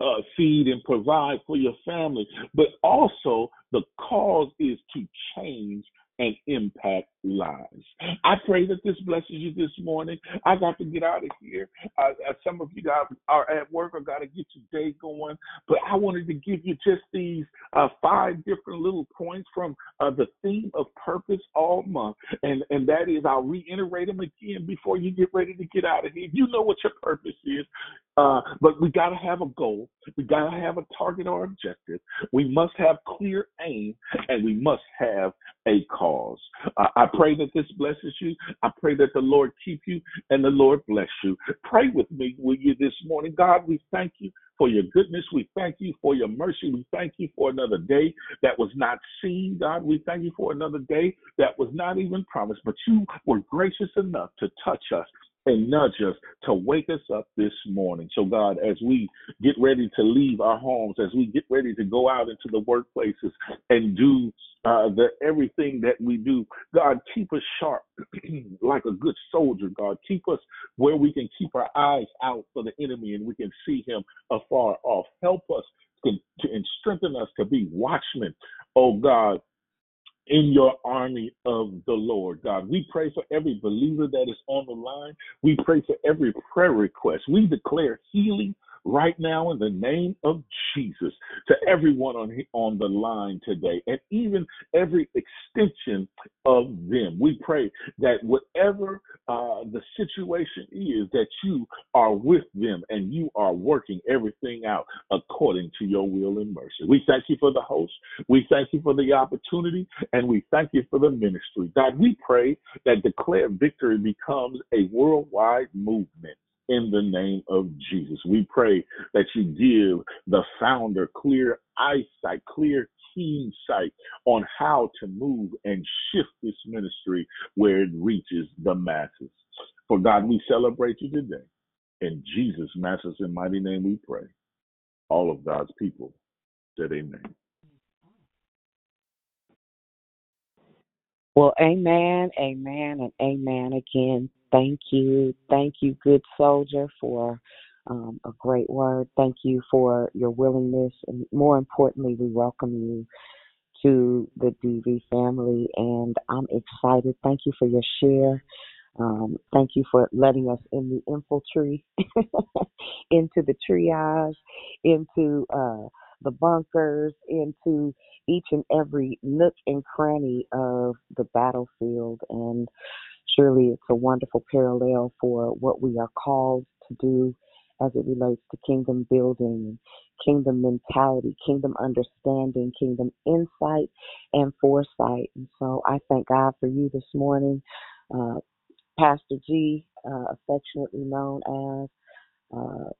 uh, feed and provide for your family, but also the cause is to change and impact lives. I pray that this blesses you this morning. I got to get out of here. Uh, uh some of you guys are at work or got to get your day going, but I wanted to give you just these uh, five different little points from uh, the theme of purpose all month, and and that is I'll reiterate them again before you get ready to get out of here. You know what your purpose is, uh, but we got to have a goal. We got to have a target or objective. We must have clear aim, and we must have a cause. Uh, I pray that this blesses you. I pray that the Lord keep you and the Lord bless you. Pray with me, will you, this morning? God, we thank you for your goodness. We thank you for your mercy. We thank you for another day that was not seen, God. We thank you for another day that was not even promised, but you were gracious enough to touch us and nudge us to wake us up this morning. So, God, as we get ready to leave our homes, as we get ready to go out into the workplaces and do uh, the everything that we do, God, keep us sharp like a good soldier. God, keep us where we can keep our eyes out for the enemy and we can see him afar off. Help us to, to and strengthen us to be watchmen. Oh God, in your army of the Lord, God. We pray for every believer that is on the line. We pray for every prayer request. We declare healing right now in the name of Jesus to everyone on on the line today and even every extension of them. We pray that whatever uh, the situation is, that you are with them and you are working everything out according to your will and mercy. We thank you for the host. We thank you for the opportunity and we thank you for the ministry. God, we pray that Declare Victory becomes a worldwide movement in the name of Jesus. We pray that you give the founder clear eyesight, clear keen sight on how to move and shift this ministry where it reaches the masses. For God, we celebrate you today. In Jesus' matchless and mighty name we pray. All of God's people said amen. Well, amen, amen, and amen again. Thank you. Thank you, good soldier, for um, a great word. Thank you for your willingness. And more importantly, we welcome you to the DV family. And I'm excited. Thank you for your share. Um, thank you for letting us in the infantry, into the triage, into uh, the bunkers, into each and every nook and cranny of the battlefield. And surely it's a wonderful parallel for what we are called to do as it relates to kingdom building, kingdom mentality, kingdom understanding, kingdom insight, and foresight. And so I thank God for you this morning. Uh, Pastor G, uh, affectionately known as uh,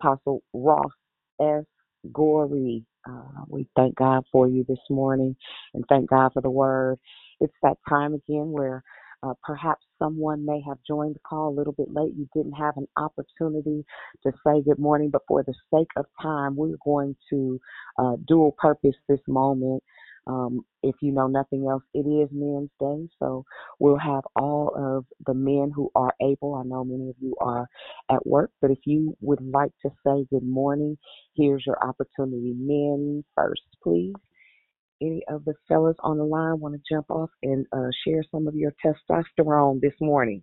Apostle Ross S. Goree. Uh, we thank God for you this morning and thank God for the word. It's that time again where uh, perhaps someone may have joined the call a little bit late. You didn't have an opportunity to say good morning, but for the sake of time, we're going to uh, dual purpose this moment um, if you know nothing else, it is Men's Day, so we'll have all of the men who are able. I know many of you are at work, but if you would like to say good morning, here's your opportunity. Men first, please. Any of the fellas on the line want to jump off and uh, share some of your testosterone this morning?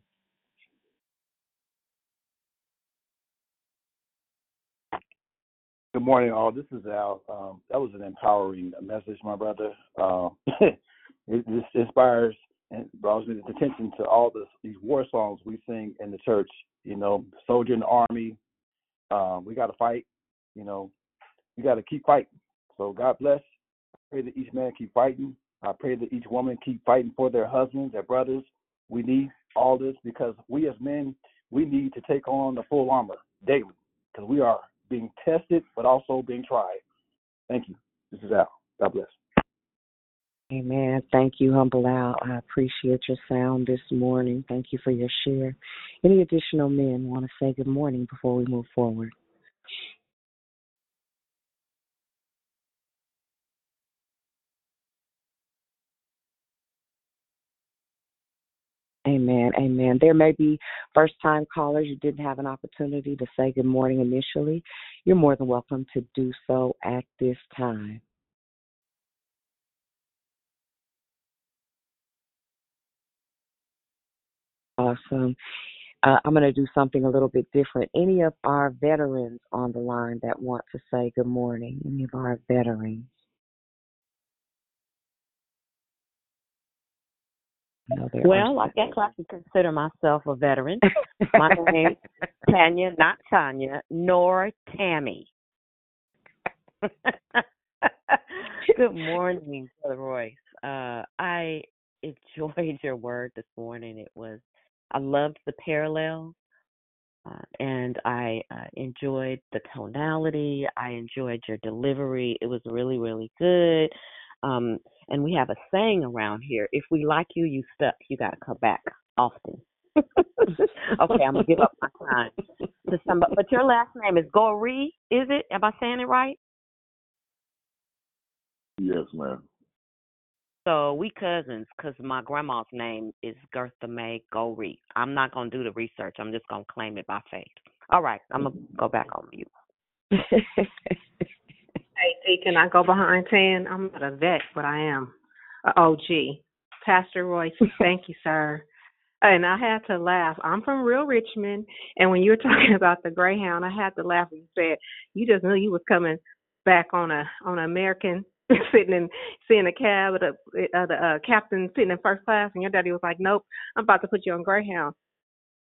Good morning, all. This is Al. Um, that was an empowering message, my brother. Uh, it, it inspires and draws me attention to all this, these war songs we sing in the church. You know, soldier in the army. Um, we got to fight. You know, we got to keep fighting. So God bless. Pray that each man keep fighting. I pray that each woman keep fighting for their husbands, their brothers. We need all this because we as men, we need to take on the full armor daily because we are being tested, but also being tried. Thank you. This is Al. God bless. Amen. Thank you, Humble Al. I appreciate your sound this morning. Thank you for your share. Any additional men want to say good morning before we move forward? Amen. Amen. There may be first time callers you didn't have an opportunity to say good morning initially. You're more than welcome to do so at this time. Awesome. Uh, I'm going to do something a little bit different. Any of our veterans on the line that want to say good morning? Any of our veterans? Well, I guess I can consider myself a veteran. My name Tanya, not Tanya, nor Tammy. Good morning, Brother Royce. Uh, I enjoyed your word this morning. It was, I loved the parallels, uh, and I uh, enjoyed the tonality. I enjoyed your delivery. It was really, really good. Um, and we have a saying around here: if we like you, you stuck. You got to come back often. okay, I'm gonna give up my time to somebody. But your last name is Goree, is it? Am I saying it right? Yes, ma'am. So we cousins, cause my grandma's name is Gertha May Goree. I'm not gonna do the research. I'm just gonna claim it by faith. All right, I'm gonna go back on mute. Hey, can I go behind 10? I'm not a vet, but I am a OG. Pastor Royce, thank you, sir. And I had to laugh. I'm from real Richmond, and when you were talking about the Greyhound, I had to laugh when you said you just knew you was coming back on a on an American sitting in seeing a cab with a, uh, the uh, captain sitting in first class, and your daddy was like, "Nope, I'm about to put you on Greyhound."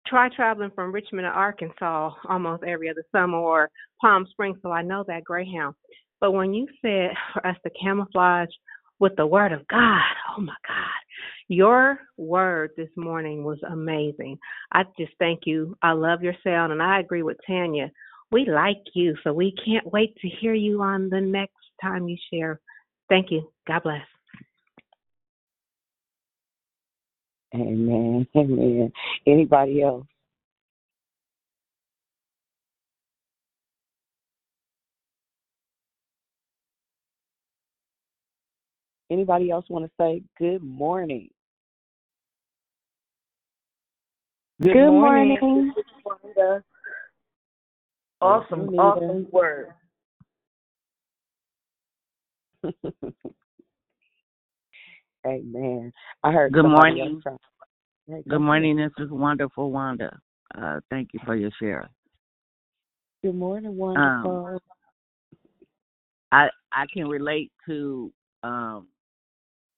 Try traveling from Richmond to Arkansas almost every other summer or Palm Springs, so I know that Greyhound. But when you said for us to camouflage with the word of God, oh my God, your word this morning was amazing. I just thank you. I love your sound, and I agree with Tanya. We like you, so we can't wait to hear you on the next time you share. Thank you. God bless. Amen. Amen. Anybody else? Anybody else want to say good morning? Good, good morning. morning. Awesome, awesome word. Amen. I heard Good morning. Hey, Good ahead. morning. This is Wonderful Wanda. Uh, thank you for your share. Good morning, wonderful. I I can relate to um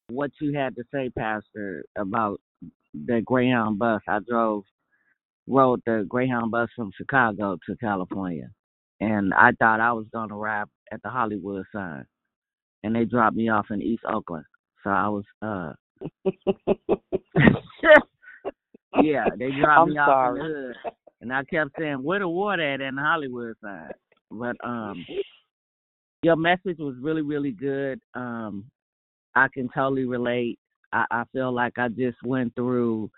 what you had to say, Pastor, about the Greyhound bus. I drove rode the Greyhound bus from Chicago to California, and I thought I was going to ride at the Hollywood sign, and they dropped me off in East Oakland. So I was uh yeah, they dropped I'm me off sorry. in the hood, and I kept saying, "Where the water at?" in the Hollywood sign, But um, your message was really, really good. Um, I can totally relate. I, I feel like I just went through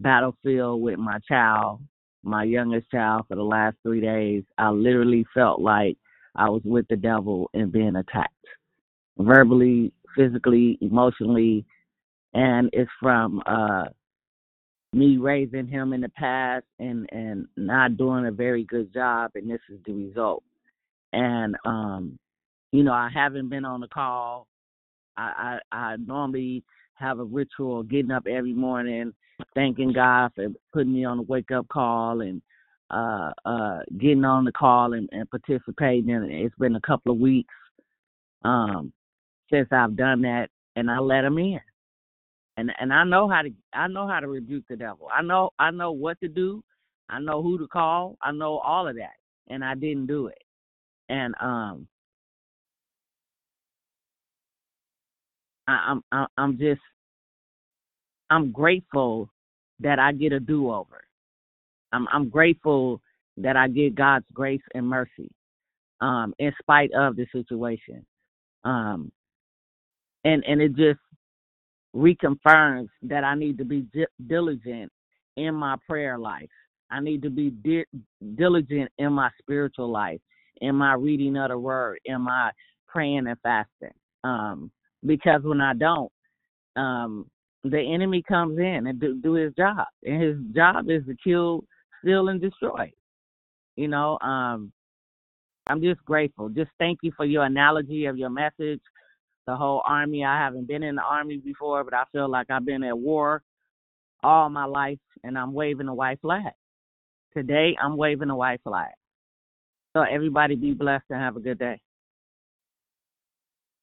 battlefield with my child, my youngest child, for the last three days. I literally felt like I was with the devil and being attacked, verbally, physically, emotionally, and it's from uh me raising him in the past and and not doing a very good job and this is the result and um you know i haven't been on the call i i, I normally have a ritual getting up every morning thanking god for putting me on the wake up call and uh uh getting on the call and, and participating And it it's been a couple of weeks um since i've done that and i let him in and and I know how to I know how to rebuke the devil. I know I know what to do. I know who to call. I know all of that, and I didn't do it. And um, I'm I'm just I'm grateful that I get a do over. I'm I'm grateful that I get God's grace and mercy, um, in spite of the situation. Um, and and it just reconfirms that I need to be di- diligent in my prayer life. I need to be di- diligent in my spiritual life, in my reading of the word, in my praying and fasting. Um, because when I don't, um, the enemy comes in and do, do his job, and his job is to kill, steal, and destroy. You know, um, I'm just grateful. Just thank you for your analogy of your message the whole army. I haven't been in the army before, but I feel like I've been at war all my life and I'm waving a white flag. Today I'm waving a white flag. So everybody be blessed and have a good day.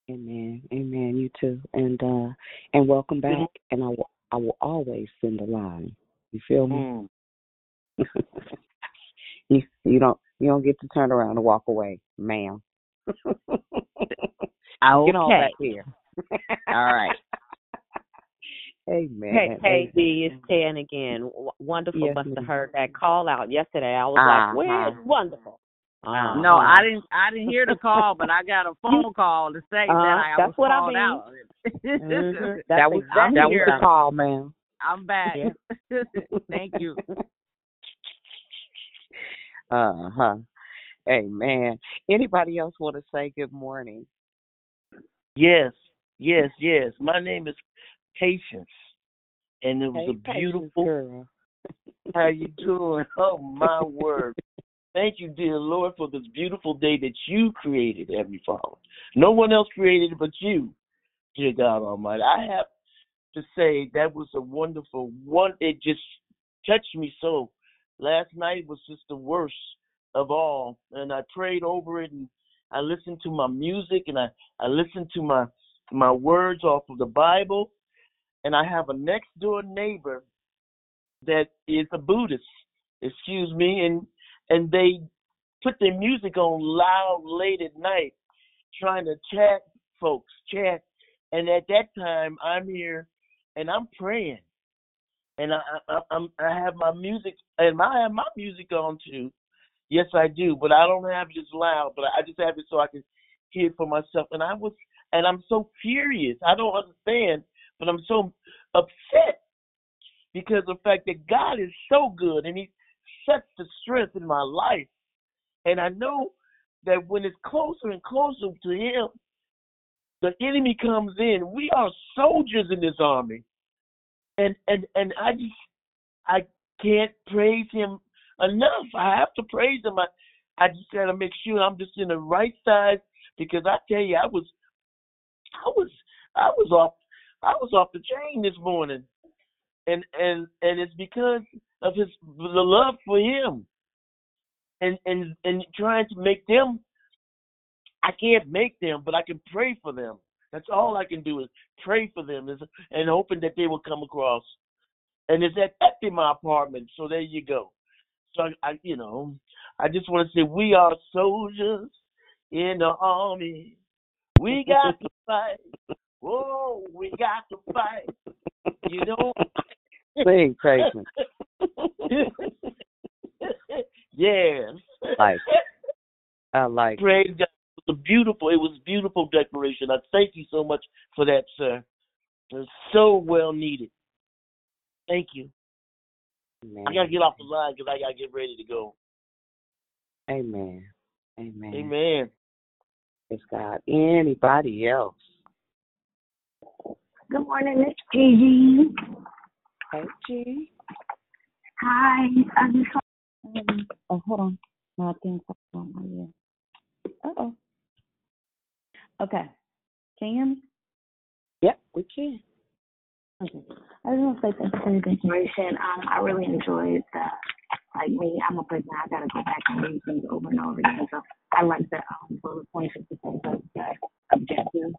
Amen. Amen. You too. And uh and welcome back. And I will I will always send a line. You feel me? Mm. you you don't you don't get to turn around and walk away, ma'am. Get on Okay. back here. All right. Amen. Hey, hey, Amen. D, it's Tan again. W- wonderful Yes, must have heard that call out yesterday. I was Uh-huh. like, "Where's Wonderful?" Uh-huh. No, I didn't. I didn't hear the call, but I got a phone call to say Uh, that I that's was what I called mean. out. Mhm. That That's was exactly that was here. the call, ma'am. I'm back. Yeah. Thank you. Uh huh. Hey, Amen. Anybody else want to say good morning? Yes, yes, yes. My name is Patience, and it was Hey, a Patience beautiful. girl. How you doing? Oh my word! Thank you, dear Lord, for this beautiful day that you created, Heavenly Father. No one else created it but you, dear God Almighty. I have to say that was a wonderful one. It just touched me so. Last night was just the worst of all, and I prayed over it, and I listened to my music, and I I listened to my my words off of the Bible, and I have a next door neighbor that is a Buddhist, excuse me, and and they put their music on loud late at night, trying to chat folks, chat, and at that time I'm here and I'm praying, and I, I I'm I have my music and I have my music on too. Yes, I do, but I don't have it as loud, but I just have it so I can hear it for myself. And I was, and I'm so furious. I don't understand, but I'm so upset because of the fact that God is so good and He the strength in my life. And I know that when it's closer and closer to Him, the enemy comes in. We are soldiers in this army. And and and I just I can't praise him enough. I have to praise him. I I just gotta make sure I'm just in the right side because I tell you I was I was I was off I was off the chain this morning. And and and it's because of his the love for him. And and and trying to make them I can't make them, but I can pray for them. That's all I can do is pray for them is, and hoping that they will come across. And it's at, my apartment, so there you go. So I, I, you know, I just want to say we are soldiers in the army. We got to fight. Whoa, we got to fight. You know. Sing, crazy. yes. Like, I like. Praise God a beautiful, it was a beautiful declaration. I thank you so much for that, sir. It's so well needed. Thank you. Amen. I gotta get off the line because I gotta get ready to go. Amen. Amen. Amen. It's God. Anybody else? Good morning, it's Gigi. Hey, G. Hi. I just um, oh, hold on. No, I think on my ear. Uh oh. Okay. Can you hear me? Yep, we can. Okay. I just want to say thank you for the declaration. Um, I really enjoyed the, like me, I'm a person, I got to go back and read things over and over again. So I like the um, bullet points of the objective.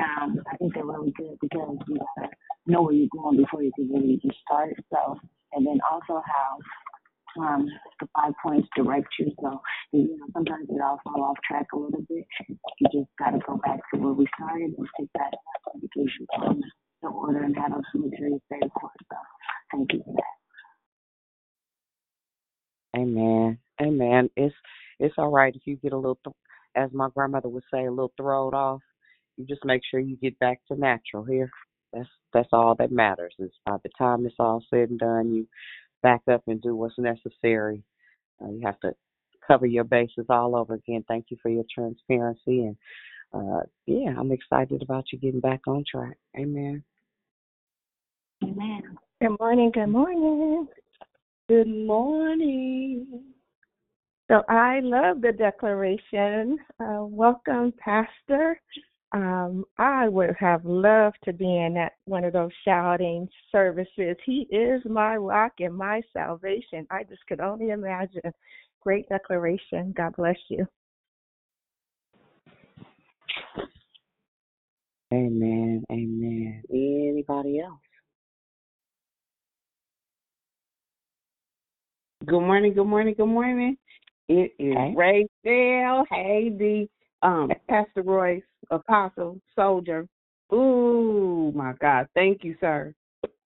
Um, I think they're really good because you got to know where you're going before you can really just start. So, and then also how um, the five points direct you. So, you know, sometimes it all fall off track a little bit. You just got to go back to where we started and take that indication from the order and sure you stay the course. So, thank you for that. Amen. Amen. It's it's all right if you get a little, th- as my grandmother would say, a little thrown off. You just make sure you get back to natural here. That's that's all that matters. Is by the time it's all said and done, you back up and do what's necessary. Uh, you have to cover your bases all over again. Thank you for your transparency and uh, yeah, I'm excited about you getting back on track. Amen. Amen. Good morning. Good morning. Good morning. So I love the declaration. Uh, welcome, Pastor. Um, I would have loved to be in that one of those shouting services. He is my rock and my salvation. I just could only imagine. Great declaration. God bless you. Amen. Amen. Anybody else? Good morning, good morning, good morning. It is Hey. Rachel. Hey, the um, Pastor Royce, Apostle, Soldier. Ooh, my God. Thank you, sir.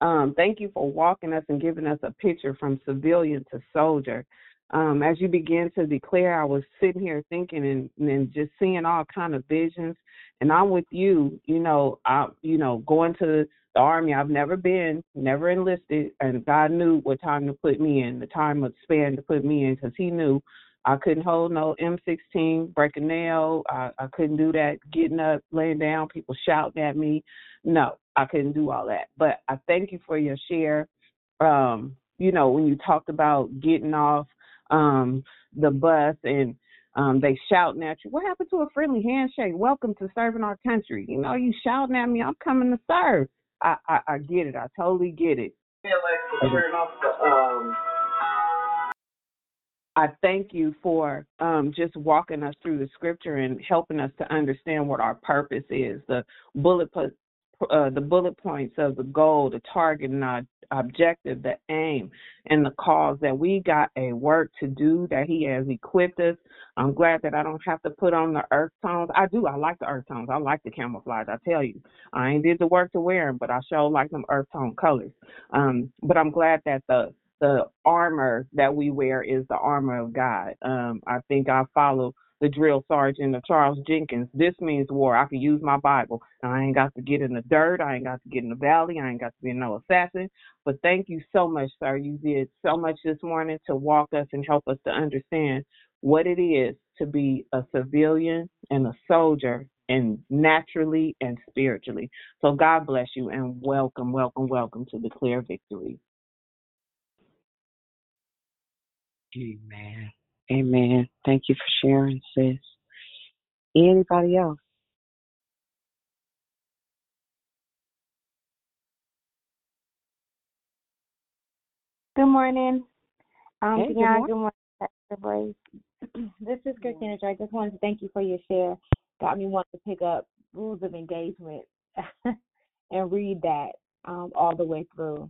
Um, thank you for walking us and giving us a picture from civilian to soldier. Um, as you begin to declare, I was sitting here thinking and, and just seeing all kind of visions. And I'm with you, you know, I, you know, going to the army. I've never been, never enlisted, and God knew what time to put me in, the time of span to put me in, because He knew I couldn't hold no M16, break a nail. I, I couldn't do that, getting up, laying down, people shouting at me. No, I couldn't do all that. But I thank you for your share. Um, you know, when you talked about getting off um the bus and um they shouting at you, what happened to a friendly handshake? Welcome to serving our country. You know, you shouting at me, I'm coming to serve. I, I, I get it. I totally get it. Um, I thank you for um, just walking us through the scripture and helping us to understand what our purpose is. The bullet uh, the bullet points of the goal, the target, and our objective, the aim, and the cause that we got a work to do that He has equipped us. I'm glad that I don't have to put on the earth tones. I do. I like the earth tones. I like the camouflage. I tell you, I ain't did the work to wear them, but I sure like them earth tone colors. Um, but I'm glad that the the armor that we wear is the armor of God. Um, I think I follow the drill sergeant of Charles Jenkins. This means war. I can use my Bible. I ain't got to get in the dirt. I ain't got to get in the valley. I ain't got to be no assassin. But thank you so much, sir. You did so much this morning to walk us and help us to understand what it is to be a civilian and a soldier and naturally and spiritually. So God bless you and welcome, welcome, welcome to Declare Victory. Amen. Amen. Thank you for sharing, sis. Anybody else? Good morning. Um, Hey, good morning. good morning, This is Christina I Just wanted to thank you for your share. Got me wanting to pick up rules of engagement and read that um, all the way through.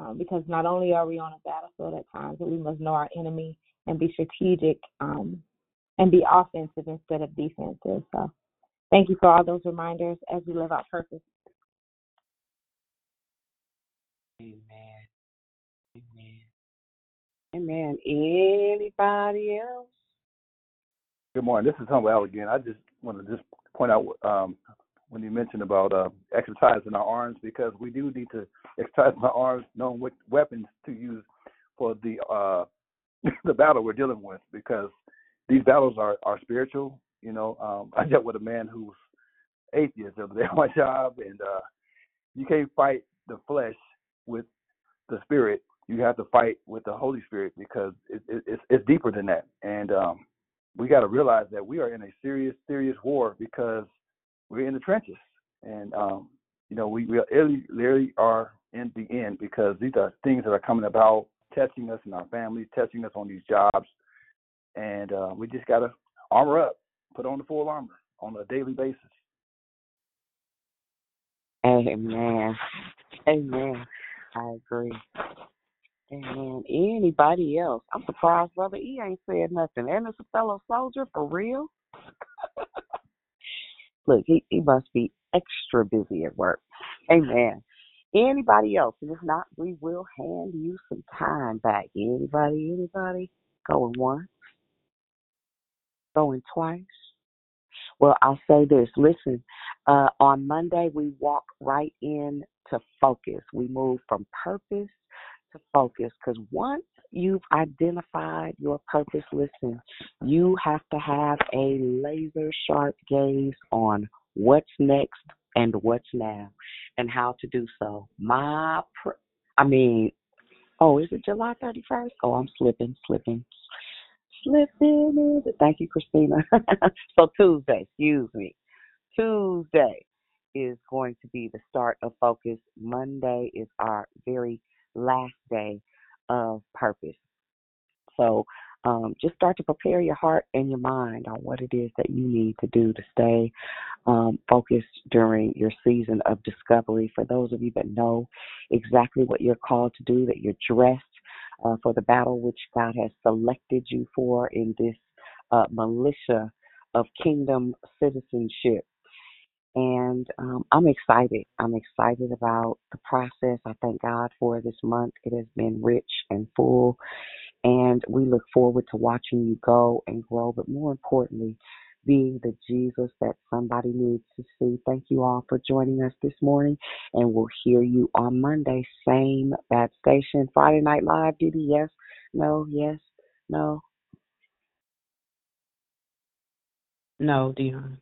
Um, because not only are we on a battlefield at times, but we must know our enemy and be strategic um, and be offensive instead of defensive. So thank you for all those reminders as we live out purpose. Amen. Amen. Amen. Anybody else? Good morning. This is Humble Al again. I just want to just point out um, when you mentioned about uh, exercising our arms, because we do need to exercise our arms, knowing what weapons to use for the uh, the battle we're dealing with, because these battles are are spiritual. You know, um, I dealt with a man who's atheist the other day on my job, and uh, you can't fight the flesh with the spirit. You have to fight with the Holy Spirit because it, it, it's it's deeper than that, and um, we got to realize that we are in a serious, serious war because we're in the trenches, and um, you know we we really are in the end because these are things that are coming about, testing us in our families, testing us on these jobs, and uh, we just got to armor up, put on the full armor on a daily basis. Amen. Amen. I agree. Amen. Anybody else? I'm surprised Brother E ain't said nothing. And it's a fellow soldier for real. Look, he, he must be extra busy at work. Amen. Anybody else? And if not, we will hand you some time back. Anybody? Anybody? Going once? Going twice? Well, I'll say this. Listen, uh, on Monday we walk right in to focus. We move from purpose to focus because once you've identified your purpose, listen, you have to have a laser sharp gaze on what's next and what's now and how to do so. My, pr- I mean, oh, is it July 31st? Oh, I'm slipping, slipping, slipping. Thank you, Christina. so Tuesday, excuse me. Tuesday is going to be the start of focus. Monday is our very last day of purpose. So um, just start to prepare your heart and your mind on what it is that you need to do to stay um, focused during your season of discovery. For those of you that know exactly what you're called to do, that you're dressed uh, for the battle which God has selected you for in this uh, militia of kingdom citizenship. And um, I'm excited. I'm excited about the process. I thank God for this month. It has been rich and full. And we look forward to watching you go and grow, but more importantly, being the Jesus that somebody needs to see. Thank you all for joining us this morning, and we'll hear you on Monday, same bad station. Friday Night Live, Diddy, yes, no, yes, no, No, Dion.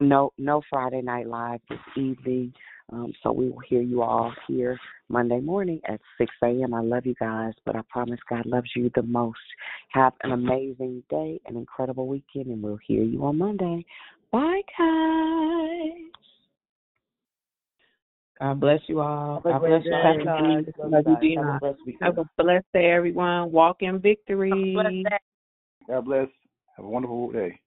No, no Friday Night Live this evening. Um, so we will hear you all here Monday morning at 6 a.m. I love you guys, but I promise God loves you the most. Have an amazing day, an incredible weekend, and we'll hear you on Monday. Bye, guys. God bless you all. Have a God bless you, day. Pastor D. Love Love you you, guys. Have a blessed weekend. Have a blessed day, everyone. Walk in victory. God bless. Have a wonderful day.